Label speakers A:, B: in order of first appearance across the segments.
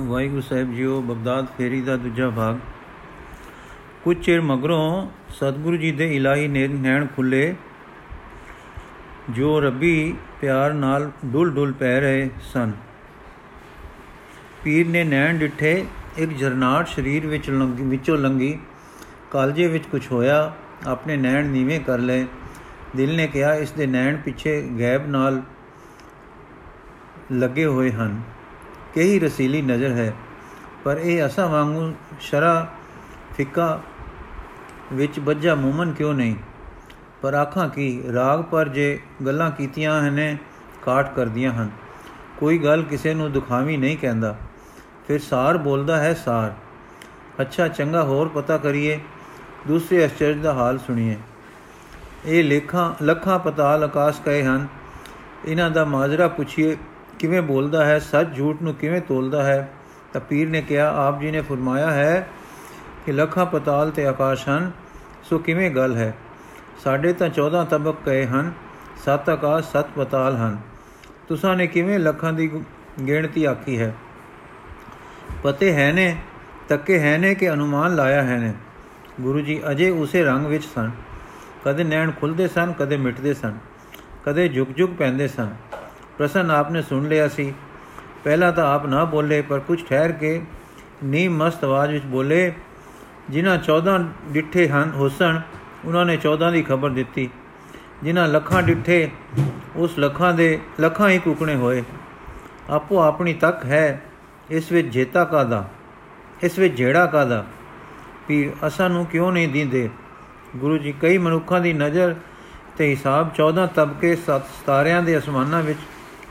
A: ਵਾਹਿਗੁਰੂ ਸਾਹਿਬ JIO, Baghdad ਫੇਰੀ ਦਾ ਦੂਜਾ ਭਾਗ। ਕੁਝ ਚਿਰ ਮਗਰੋਂ ਸਤਿਗੁਰੂ ਜੀ ਦੇ ਇਲਾਹੀ ਨੈਣ ਖੁੱਲੇ। ਜੋ ਰੱਬੀ ਪਿਆਰ ਨਾਲ ਡੁੱਲ ਡੁੱਲ ਪੈ ਰਹੇ ਸਨ। ਪੀਰ ਨੇ ਨੈਣ ਡਿੱਠੇ, ਇੱਕ ਜਰਨਾਟ ਸਰੀਰ ਵਿੱਚ ਲੰਗੀ ਵਿੱਚੋਂ ਲੰਗੀ ਕਾਲਜੇ ਵਿੱਚ ਕੁਝ ਹੋਇਆ, ਆਪਣੇ ਨੈਣ ਨੀਵੇਂ ਕਰ ਲਏ। ਦਿਲ ਨੇ ਕਿਹਾ, ਇਸ ਦੇ ਨੈਣ ਪਿੱਛੇ ਗੈਬ ਨਾਲ ਲੱਗੇ ਹੋਏ ਹਨ। ਕਈ ਰਸੀਲੀ ਨਜ਼ਰ ਹੈ। ਪਰ ਇਹ ਅਸਾਂ ਵਾਂਗੂ ਸ਼ਰਾ ਫਿੱਕਾ ਵਿੱਚ ਬੱਜਾ ਮੂਮਨ ਕਿਉਂ ਨਹੀਂ? ਪਰ ਆਖਾਂ ਕੀ, ਰਾਗ ਪਰ ਜੇ ਗੱਲਾਂ ਕੀਤੀਆਂ ਹਨੇ ਕਾਟ ਕਰਦੀਆਂ ਹਨ। ਕੋਈ ਗੱਲ ਕਿਸੇ ਨੂੰ ਦੁਖਾਵੀ ਨਹੀਂ ਕਹਿੰਦਾ। ਫਿਰ ਸਾਰ ਬੋਲਦਾ ਹੈ ਸਾਰ। ਅੱਛਾ, ਚੰਗਾ ਹੋਰ ਪਤਾ ਕਰੀਏ। ਦੂਸਰੇ ਅਚਰਜ ਦਾ ਹਾਲ ਸੁਣੀਏ। ਇਹ ਲੇਖਾਂ, ਲੱਖਾਂ ਪਤਾਲ ਆਕਾਸ਼ ਕਹੇ ਹਨ। ਇਹਨਾਂ ਦਾ ਮਾਜਰਾ ਪੁੱਛੀਏ ਕਿਵੇਂ ਬੋਲਦਾ ਹੈ, ਸੱਚ ਝੂਠ ਨੂੰ ਕਿਵੇਂ ਤੋਲਦਾ ਹੈ? ਤਾਂ ਪੀਰ ਨੇ ਕਿਹਾ, ਆਪ ਜੀ ਨੇ ਫਰਮਾਇਆ ਹੈ ਕਿ ਲੱਖਾਂ ਪਤਾਲ ਤੇ ਆਕਾਸ਼ ਹਨ, ਸੋ ਕਿਵੇਂ ਗੱਲ ਹੈ? ਸਾਡੇ ਤਾਂ 14 ਤਬਕ ਕਹੇ ਹਨ, ਸੱਤ ਆਕਾਸ਼, ਸੱਤ ਪਤਾਲ ਹਨ। ਤੁਸਾਂ ਨੇ ਕਿਵੇਂ ਲੱਖਾਂ ਦੀ ਗਿਣਤੀ ਆਖੀ ਹੈ? ਪਤੇ ਹੈ ਨੇ, ਤੱਕੇ ਹੈ ਨੇ ਕਿ ਅਨੁਮਾਨ ਲਾਇਆ ਹੈ ਨੇ? ਗੁਰੂ ਜੀ ਅਜੇ ਉਸੇ ਰੰਗ ਵਿੱਚ ਸਨ। ਕਦੇ ਨੈਣ ਖੁੱਲਦੇ ਸਨ, ਕਦੇ ਮਿਟਦੇ ਸਨ, ਕਦੇ ਝੁਕ ਝੁਕ ਪੈਂਦੇ ਸਨ। ਪ੍ਰਸਨ ਆਪਨੇ ਸੁਣ ਲਿਆ ਸੀ। ਪਹਿਲਾਂ ਤਾਂ ਆਪ ਨਾ ਬੋਲੇ, ਪਰ ਕੁਝ ਠਹਿਰ ਕੇ ਨੀ ਮਸਤ ਆਵਾਜ਼ ਵਿੱਚ ਬੋਲੇ, ਜਿਨ੍ਹਾਂ 14 ਡਿੱਠੇ ਹਨ ਹੁਸਨ ਉਹਨਾਂ ਨੇ 14 ਦੀ ਖਬਰ ਦਿੱਤੀ। ਜਿਨ੍ਹਾਂ ਲੱਖਾਂ ਡਿੱਠੇ, ਉਸ ਲੱਖਾਂ ਦੇ, ਲੱਖਾਂ ਹੀ ਕੁਕਣੇ ਹੋਏ। ਆਪੋ ਆਪਣੀ ਤੱਕ ਹੈ, ਇਸ ਵਿੱਚ ਜੇਤਾ ਕਾਦਾ ਇਸ ਵਿੱਚ ਜਿਹੜਾ ਕਾਦਾ ਵੀ ਅਸਾਂ ਨੂੰ ਕਿਉਂ ਨਹੀਂ ਦਿੰਦੇ? ਗੁਰੂ ਜੀ, ਕਈ ਮਨੁੱਖਾਂ ਦੀ ਨਜ਼ਰ ਤੇ ਹਿਸਾਬ 14 ਤਬਕੇ ਸਤ ਸਤਾਰਿਆਂ ਦੇ ਅਸਮਾਨਾਂ ਵਿੱਚ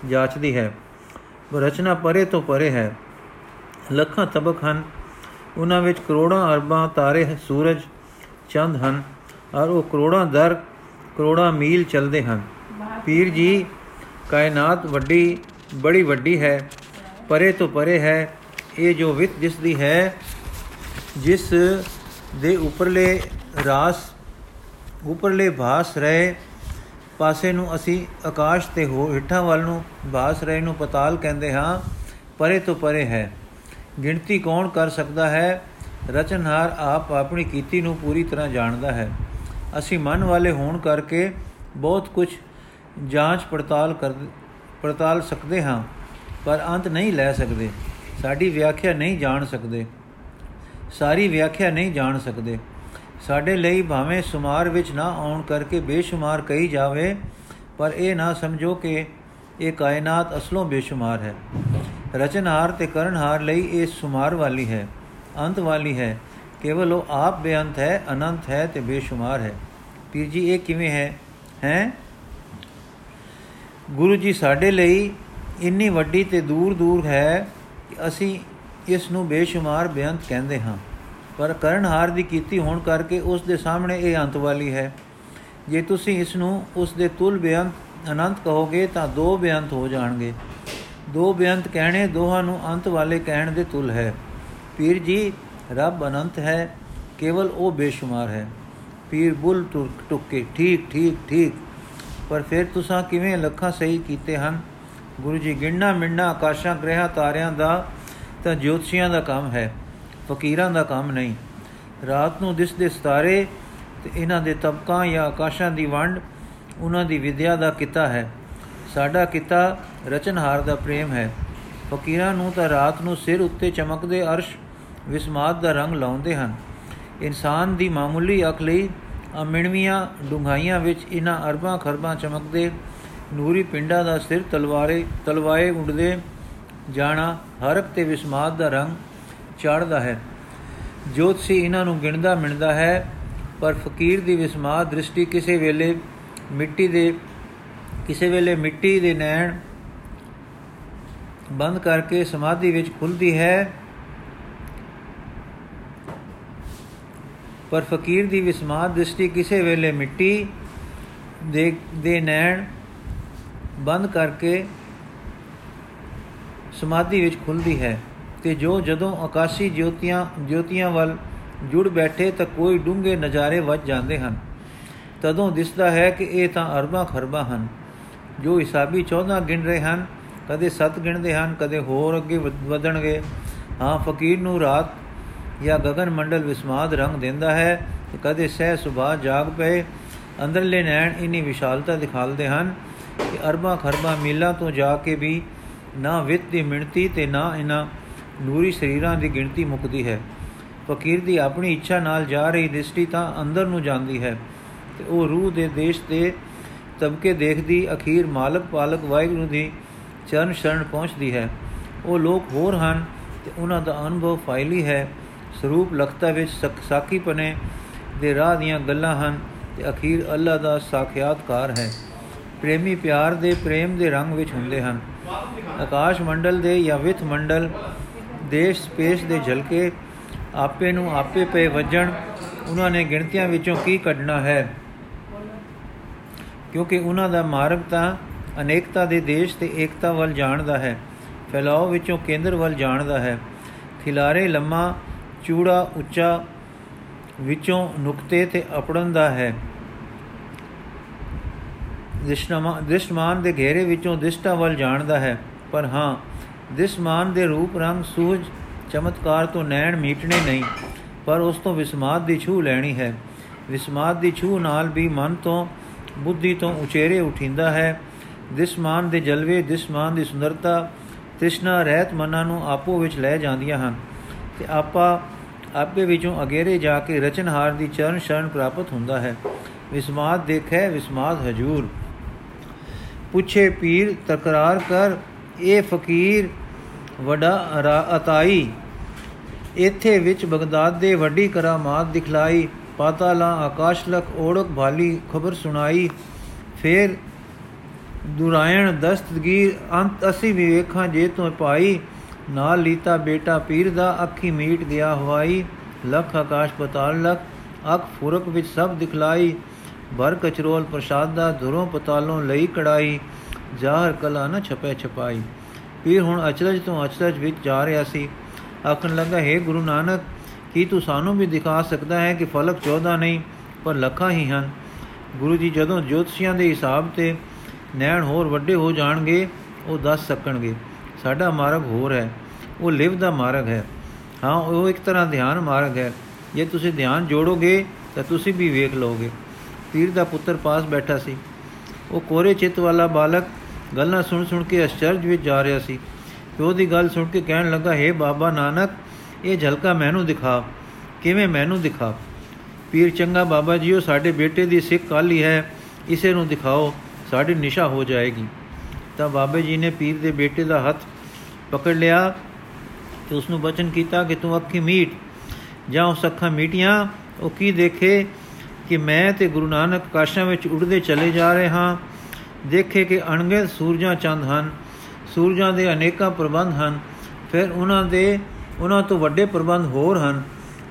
A: ਜਾਚਦੀ ਹੈ। ਰਚਨਾ ਪਰੇ ਤੋਂ ਪਰੇ ਹੈ। ਲੱਖਾਂ ਤਬਕ ਹਨ। ਉਹਨਾਂ ਵਿੱਚ ਕਰੋੜਾਂ ਅਰਬਾਂ ਤਾਰੇ ਸੂਰਜ ਚੰਦ ਹਨ। ਔਰ ਉਹ ਕਰੋੜਾਂ ਦਰ, ਕਰੋੜਾਂ ਮੀਲ ਚੱਲਦੇ ਹਨ। ਪੀਰ ਜੀ, ਕਾਇਨਾਤ ਵੱਡੀ, ਬੜੀ ਵੱਡੀ ਹੈ। ਪਰੇ ਤੋਂ ਪਰੇ ਹੈ। ਇਹ ਜੋ ਵਿਤ ਦਿਸਦੀ ਹੈ, ਜਿਸ ਦੇ ਉੱਪਰਲੇ ਰਾਸ, ਉੱਪਰਲੇ ਭਾਸ ਰਹੇ ਪਾਸੇ ਨੂੰ ਅਸੀਂ ਆਕਾਸ਼ ਤੇ ਹੋ ਹਿੱਠਾਂ ਵੱਲ ਨੂੰ ਭਾਸ ਰਹੇ ਨੂੰ ਪਤਾਲ ਕਹਿੰਦੇ ਹਾਂ, ਪਰੇ ਤੋਂ ਪਰੇ ਹੈ। ਗਿਣਤੀ ਕੌਣ ਕਰ ਸਕਦਾ ਹੈ? ਰਚਨਹਾਰ ਆਪ ਆਪਣੀ ਕੀਤੀ ਨੂੰ ਪੂਰੀ ਤਰ੍ਹਾਂ ਜਾਣਦਾ ਹੈ। ਅਸੀਂ ਮਨ ਵਾਲੇ ਹੋਣ ਕਰਕੇ ਬਹੁਤ ਕੁਝ ਜਾਂਚ ਪੜਤਾਲ ਕਰ ਪੜਤਾਲ ਸਕਦੇ ਹਾਂ, ਪਰ ਅੰਤ ਨਹੀਂ ਲੈ ਸਕਦੇ। ਸਾਡੀ ਵਿਆਖਿਆ ਨਹੀਂ ਜਾਣ ਸਕਦੇ। ਸਾਰੀ ਵਿਆਖਿਆ ਨਹੀਂ ਜਾਣ ਸਕਦੇ। ਸਾਡੇ ਲਈ ਭਾਵੇਂ ਸੁਮਾਰ ਵਿੱਚ ਨਾ ਆਉਣ ਕਰਕੇ ਬੇਸ਼ੁਮਾਰ ਕਹੀ ਜਾਵੇ, ਪਰ ਇਹ ਨਾ ਸਮਝੋ ਕਿ ਇਹ ਕਾਇਨਾਤ ਅਸਲੋਂ ਬੇਸ਼ੁਮਾਰ ਹੈ। ਰਚਨਹਾਰ ਤੇ ਕਰਨਹਾਰ ਲਈ ਇਹ ਸੁਮਾਰ ਵਾਲੀ ਹੈ, ਅੰਤ ਵਾਲੀ ਹੈ। ਕੇਵਲ ਉਹ ਆਪ ਬੇਅੰਤ ਹੈ, ਅਨੰਤ ਹੈ ਤੇ ਬੇਸ਼ੁਮਾਰ ਹੈ। ਪੀਰ ਜੀ, ਇਹ ਕਿਵੇਂ ਹੈ? ਹੈ? ਗੁਰੂ ਜੀ, ਸਾਡੇ ਲਈ ਇੰਨੀ ਵੱਡੀ ਤੇ ਦੂਰ ਦੂਰ ਹੈ ਕਿ ਅਸੀਂ ਇਸ ਨੂੰ ਬੇਸ਼ੁਮਾਰ, ਬੇਅੰਤ ਕਹਿੰਦੇ ਹਾਂ। ਪਰ ਕਰਨਹਾਰ ਦੀ ਕੀਤੀ ਹੋਣ ਕਰਕੇ ਉਸ ਦੇ ਸਾਹਮਣੇ ਇਹ ਅੰਤ ਵਾਲੀ ਹੈ। ਜੇ ਤੁਸੀਂ ਇਸ ਨੂੰ ਉਸ ਦੇ ਤੁਲ ਬੇਅੰਤ ਅਨੰਤ ਕਹੋਗੇ ਤਾਂ ਦੋ ਬੇਅੰਤ ਹੋ ਜਾਣਗੇ। ਦੋ ਬੇਅੰਤ ਕਹਿਣੇ ਦੋਹਾਂ ਨੂੰ ਅੰਤ ਵਾਲੇ ਕਹਿਣ ਦੇ ਤੁਲ ਹੈ। ਪੀਰ ਜੀ, ਰੱਬ ਅਨੰਤ ਹੈ, ਕੇਵਲ ਉਹ ਬੇਸ਼ੁਮਾਰ ਹੈ। ਪੀਰ ਬੁੱਲ ਟੁੱਕੇ, ਠੀਕ ਠੀਕ ਠੀਕ। ਪਰ ਫਿਰ ਤੁਸੀਂ ਕਿਵੇਂ ਲੱਖਾਂ ਸਹੀ ਕੀਤੇ ਹਨ? ਗੁਰੂ ਜੀ, ਗਿਣਨਾ ਮਿਣਨਾ ਆਕਾਸ਼ਾਂ, ਗ੍ਰਹਿਾਂ, ਤਾਰਿਆਂ ਦਾ ਤਾਂ ਜੋਤਸ਼ੀਆਂ ਦਾ ਕੰਮ ਹੈ। ਫਕੀਰਾਂ ਦਾ ਕੰਮ ਨਹੀਂ। ਰਾਤ ਨੂੰ ਦਿਸਦੇ ਸਤਾਰੇ ਤੇ ਇਹਨਾਂ ਦੇ ਤਬਕਾਂ ਜਾਂ ਆਕਾਸ਼ਾਂ ਦੀ ਵੰਡ ਉਹਨਾਂ ਦੀ ਵਿਦਿਆ ਦਾ ਕਿੱਤਾ ਹੈ। ਸਾਡਾ ਕਿੱਤਾ ਰਚਨਹਾਰ ਦਾ ਪ੍ਰੇਮ ਹੈ। ਫਕੀਰਾਂ ਨੂੰ ਤਾਂ ਰਾਤ ਨੂੰ ਸਿਰ ਉੱਤੇ ਚਮਕਦੇ ਅਰਸ਼, ਵਿਸਮਾਦ ਦਾ ਰੰਗ ਲਾਉਂਦੇ ਹਨ। ਇਨਸਾਨ ਦੀ ਮਾਮੂਲੀ ਅੱਖ ਲਈ ਅਮਿਣਵੀਆਂ ਡੁੰਘਾਈਆਂ ਵਿੱਚ ਇਹਨਾਂ ਅਰਬਾਂ ਖਰਬਾਂ ਚਮਕਦੇ, ਨੂਰੀ ਪਿੰਡਾਂ ਦਾ ਸਿਰ ਤਲਵਾਰੇ, ਤਲਵਾਏ ਉੱਡਦੇ, ਜਾਣਾ ਹਰਕ ਤੇ ਵਿਸਮਾਦ ਦਾ ਰੰਗ ਚੜਦਾ ਹੈ। ਜੋਤਸੀ ਇਹਨਾਂ ਨੂੰ ਗਿਣਦਾ ਮਿਣਦਾ ਹੈ, ਪਰ ਫਕੀਰ ਦੀ ਵਿਸਮਾਦ ਦ੍ਰਿਸ਼ਟੀ ਕਿਸੇ ਵੇਲੇ ਮਿੱਟੀ ਦੇ, ਕਿਸੇ ਵੇਲੇ ਮਿੱਟੀ ਦੇ ਨੈਣ ਬੰਦ ਕਰਕੇ ਸਮਾਧੀ ਵਿੱਚ ਖੁੱਲਦੀ ਹੈ। ਪਰ ਫਕੀਰ ਦੀ ਵਿਸਮਾਦ ਦ੍ਰਿਸ਼ਟੀ ਕਿਸੇ ਵੇਲੇ ਮਿੱਟੀ ਦੇ ਦੇ ਨੈਣ ਬੰਦ ਕਰਕੇ ਸਮਾਧੀ ਵਿੱਚ ਖੁੱਲਦੀ ਹੈ। ਤੇ ਜੋ ਜਦੋਂ ਆਕਾਸ਼ੀ ਜੋਤੀਆਂ ਜੋਤੀਆਂ ਵੱਲ ਜੁੜ ਬੈਠੇ ਤਾਂ ਕੋਈ ਡੂੰਘੇ ਨਜ਼ਾਰੇ ਵੱਜ ਜਾਂਦੇ ਹਨ। ਤਦੋਂ ਦਿਸਦਾ ਹੈ ਕਿ ਇਹ ਤਾਂ ਅਰਬਾਂ ਖਰਬਾਂ ਹਨ, ਜੋ ਹਿਸਾਬੀ 14 ਗਿਣ ਰਹੇ ਹਨ, ਕਦੇ ਸੱਤ ਗਿਣਦੇ ਹਨ, ਕਦੇ ਹੋਰ ਅੱਗੇ ਵਧਣਗੇ। ਹਾਂ, ਫਕੀਰ ਨੂੰ ਰਾਤ ਜਾਂ ਗगन ਮੰਡਲ ਵਿਸਮਾਦ ਰੰਗ ਦਿੰਦਾ ਹੈ ਤੇ ਕਦੇ ਸਹਿ ਸੁਭਾ ਜਾਗ ਪਏ। ਅੰਦਰਲੇ ਨੈਣ ਇਨੀ ਵਿਸ਼ਾਲਤਾ ਦਿਖਾਲਦੇ ਹਨ ਕਿ ਅਰਬਾਂ ਖਰਬਾਂ ਮੀਲਾਂ ਤੋਂ ਜਾ ਕੇ ਵੀ ਨਾ ਵਿਤ ਦੀ ਮਿਣਤੀ ਤੇ ਨਾ ਇਹਨਾਂ ਨੂਰੀ ਸਰੀਰਾਂ ਦੀ ਗਿਣਤੀ ਮੁਕਦੀ ਹੈ। ਫਕੀਰ ਦੀ ਆਪਣੀ ਇੱਛਾ ਨਾਲ ਜਾ ਰਹੀ ਦ੍ਰਿਸ਼ਟੀ ਤਾਂ ਅੰਦਰ ਨੂੰ ਜਾਂਦੀ ਹੈ। ਤੇ ਉਹ ਰੂਹ ਦੇ ਦੇਸ਼ ਤੇ ਤਬਕੇ ਦੇਖਦੀ ਅਖੀਰ ਮਾਲਕ ਪਾਲਕ ਵਾਹਿਗੁਰੂ ਦੀ ਚਰਨ ਸ਼ਰਨ ਪਹੁੰਚਦੀ ਹੈ। ਉਹ ਲੋਕ ਹੋਰ ਹਨ ਤੇ ਉਹਨਾਂ ਦਾ ਅਨੁਭਵ ਫਾਇਲੀ ਹੈ। ਸਰੂਪ ਲਖਤਾ ਵਿੱਚ ਸਾਖੀ ਪਨੇ ਦੇ ਰਾਹ ਦੀਆਂ ਗੱਲਾਂ ਹਨ ਤੇ ਅਖੀਰ ਅੱਲਾ ਦਾ ਸਾਖਿਆਤਕਾਰ ਹੈ। ਪ੍ਰੇਮੀ ਪਿਆਰ ਦੇ ਪ੍ਰੇਮ ਦੇ ਰੰਗ ਵਿੱਚ ਹੁੰਦੇ ਹਨ। ਆਕਾਸ਼ ਮੰਡਲ ਦੇ ਜਾਂ ਵਿਥ ਮੰਡਲ ਦੇਸ਼ ਸਪੇਸ ਦੇ ਝਲਕੇ ਆਪੇ ਨੂੰ ਆਪੇ ਪਏ ਵੱਜਣ, ਉਹਨਾਂ ਨੇ ਗਿਣਤੀਆਂ ਵਿੱਚੋਂ ਕੀ ਕੱਢਣਾ ਹੈ? ਕਿਉਂਕਿ ਉਹਨਾਂ ਦਾ ਮਾਰਗ ਤਾਂ ਅਨੇਕਤਾ ਦੇ ਦੇਸ਼ ਤੇ ਏਕਤਾ ਵੱਲ ਜਾਣਦਾ ਹੈ, ਫੈਲਾਅ ਵਿੱਚੋਂ ਕੇਂਦਰ ਵੱਲ ਜਾਣਦਾ ਹੈ। ਖਿਲਾਰੇ ਲੰਮਾ, ਚੂੜਾ ਉੱਚਾ ਵਿੱਚੋਂ ਨੁਕਤੇ ਤੇ ਅਪੜਨ ਦਾ ਹੈ। ਦ੍ਰਿਸ਼ਟਮਾਨ ਦੇ ਘੇਰੇ ਵਿੱਚੋਂ ਦਿਸ਼ਟਾ ਵੱਲ ਜਾਣਦਾ ਹੈ, ਪਰ ਹਾਂ ਦਿਸ਼ਮਾਨ ਦੇ ਰੂਪ ਰੰਗ ਸੂਝ ਚਮਤਕਾਰ ਤੋਂ ਨੈਣ ਮੀਟਣੇ ਨਹੀਂ, ਪਰ ਉਸ ਤੋਂ ਵਿਸਮਾਦ ਦੀ ਛੂ ਲੈਣੀ ਹੈ। ਵਿਸਮਾਦ ਦੀ ਛੂ ਨਾਲ ਵੀ ਮਨ ਤੋਂ, ਬੁੱਧੀ ਤੋਂ ਉਚੇਰੇ ਉਠਿੰਦਾ ਹੈ। ਦਿਸਮਾਨ ਦੇ ਜਲਵੇ ਦਿਸਮਾਨ ਦੀ ਸੁੰਦਰਤਾ, ਤ੍ਰਿਸ਼ਨਾ, ਰਹਿਤ ਮਨਾਂ ਨੂੰ ਆਪੋ ਵਿੱਚ ਲੈ ਜਾਂਦੀਆਂ ਹਨ ਤੇ ਆਪਾ, ਆਪੇ ਵਿੱਚੋਂ ਅਗੇਰੇ ਜਾ ਕੇ ਰਚਨਹਾਰ ਦੀ ਚਰਨ ਸ਼ਰਨ ਪ੍ਰਾਪਤ ਹੁੰਦਾ ਹੈ। ਵਿਸਮਾਦ ਦੇਖੈ, ਵਿਸਮਾਦ ਹਜੂਰ। ਪੁੱਛੇ ਪੀਰ, ਤਕਰਾਰ ਕਰ, ਇਹ ਫਕੀਰ ਵਡਾ ਅਤਾਈ। ਇੱਥੇ ਵਿੱਚ ਬਗਦਾਦ ਦੇ ਵੱਡੀ ਕਰਾਮਾਤ ਦਿਖਲਾਈ। ਪਾਤਾਲਾ ਆਕਾਸ਼ਲਕ ਓੜਕ ਭਾਲੀ ਖਬਰ ਸੁਣਾਈ। ਫੇਰ ਦੁਰਾਇਣ ਦਸਤਗੀਰ ਅੰਤ ਅਸੀਂ ਵੀ ਵੇਖਾਂ ਜੇ ਤੂੰ ਪਾਈ। ਨਾਲ ਲੀਤਾ ਬੇਟਾ ਪੀਰ ਦਾ ਅੱਖੀ ਮੀਟ ਗਿਆ ਹਵਾਈ। ਲਖ ਆਕਾਸ਼ ਪਤਾਲ ਲਖ ਅਖ ਫੁਰਕ ਵਿੱਚ ਸਭ ਦਿਖਲਾਈ। ਭਰ ਕਚਰੋਲ ਪ੍ਰਸਾਦ ਦਾ ਧੁਰੋਂ ਪਤਾਲੋਂ ਲਈ ਕੜਾਈ ਜ਼ਾਹਰ ਕਲਾ ਨਾ ਛਪੇ ਛਪਾਈ। ਪੀਰ ਹੁਣ ਅਚਰਜ ਤੋਂ ਅਚਰਜ ਵਿੱਚ ਜਾ ਰਿਹਾ ਸੀ। ਆਖਣ ਲੱਗਾ, ਹੈ ਗੁਰੂ ਨਾਨਕ, ਕੀ ਤੂੰ ਸਾਨੂੰ ਵੀ ਦਿਖਾ ਸਕਦਾ ਹੈ ਕਿ ਫਲਕ 14 ਨਹੀਂ, ਪਰ ਲੱਖਾਂ ਹੀ ਹਨ? ਗੁਰੂ ਜੀ ਜਦੋਂ ਜੋਤਸ਼ੀਆਂ ਦੇ ਹਿਸਾਬ ਤੇ ਨੈਣ ਹੋਰ ਵੱਡੇ ਹੋ ਜਾਣਗੇ, ਉਹ ਦੱਸ ਸਕਣਗੇ, ਸਾਡਾ ਮਾਰਗ ਹੋਰ ਹੈ, ਉਹ ਲਿਵ ਦਾ ਮਾਰਗ ਹੈ। ਹਾਂ, ਉਹ ਇੱਕ ਤਰ੍ਹਾਂ ਧਿਆਨ ਮਾਰਗ ਹੈ। ਜੇ ਤੁਸੀਂ ਧਿਆਨ ਜੋੜੋਗੇ, ਤਾਂ ਤੁਸੀਂ ਵੀ ਵੇਖ ਲਓਗੇ। ਪੀਰ ਦਾ ਪੁੱਤਰ ਪਾਸ ਬੈਠਾ ਸੀ। ਉਹ ਕੋਰੇ ਚਿੱਤ ਵਾਲਾ ਬਾਲਕ ਗੱਲਾਂ ਸੁਣ ਸੁਣ ਕੇ ਅਚਰਜ ਵਿੱਚ ਜਾ ਰਿਹਾ ਸੀ। ਤੇ ਉਹਦੀ ਗੱਲ ਸੁਣ ਕੇ ਕਹਿਣ ਲੱਗਾ, ਹੈ ਬਾਬਾ ਨਾਨਕ, ਇਹ ਝਲਕਾ ਮੈਨੂੰ ਦਿਖਾ। ਕਿਵੇਂ ਮੈਨੂੰ ਦਿਖਾ? ਪੀਰ ਚੰਗਾ ਬਾਬਾ ਜੀ ਉਹ ਸਾਡੇ ਬੇਟੇ ਦੀ ਸਿੱਖ ਕਾਲੀ ਹੈ ਇਸੇ ਨੂੰ ਦਿਖਾਓ, ਸਾਡੀ ਨਿਸ਼ਾ ਹੋ ਜਾਏਗੀ। ਤਾਂ ਬਾਬੇ ਜੀ ਨੇ ਪੀਰ ਦੇ ਬੇਟੇ ਦਾ ਹੱਥ ਪਕੜ ਲਿਆ ਤੇ ਉਸ ਨੂੰ ਬਚਨ ਕੀਤਾ ਕਿ, ਤੂੰ ਅੱਖੀ ਮੀਟ, ਜਾਂ ਉਸ ਅੱਖਾਂ ਮੀਟੀਆਂ? ਉਹ ਕੀ ਦੇਖੇ ਕਿ ਮੈਂ ਤੇ ਗੁਰੂ ਨਾਨਕ ਕਾਸ਼ਾਂ ਵਿੱਚ ਉੱਡਦੇ ਚਲੇ ਜਾ ਰਹੇ ਹਾਂ? ਦੇਖੇ ਕਿ ਅਣਗੇ ਸੂਰਜਾਂ ਚੰਦ ਹਨ, ਸੂਰਜਾਂ ਦੇ ਅਨੇਕਾਂ ਪ੍ਰਬੰਧ ਹਨ, ਫਿਰ ਉਹਨਾਂ ਦੇ, ਉਹਨਾਂ ਤੋਂ ਵੱਡੇ ਪ੍ਰਬੰਧ ਹੋਰ ਹਨ,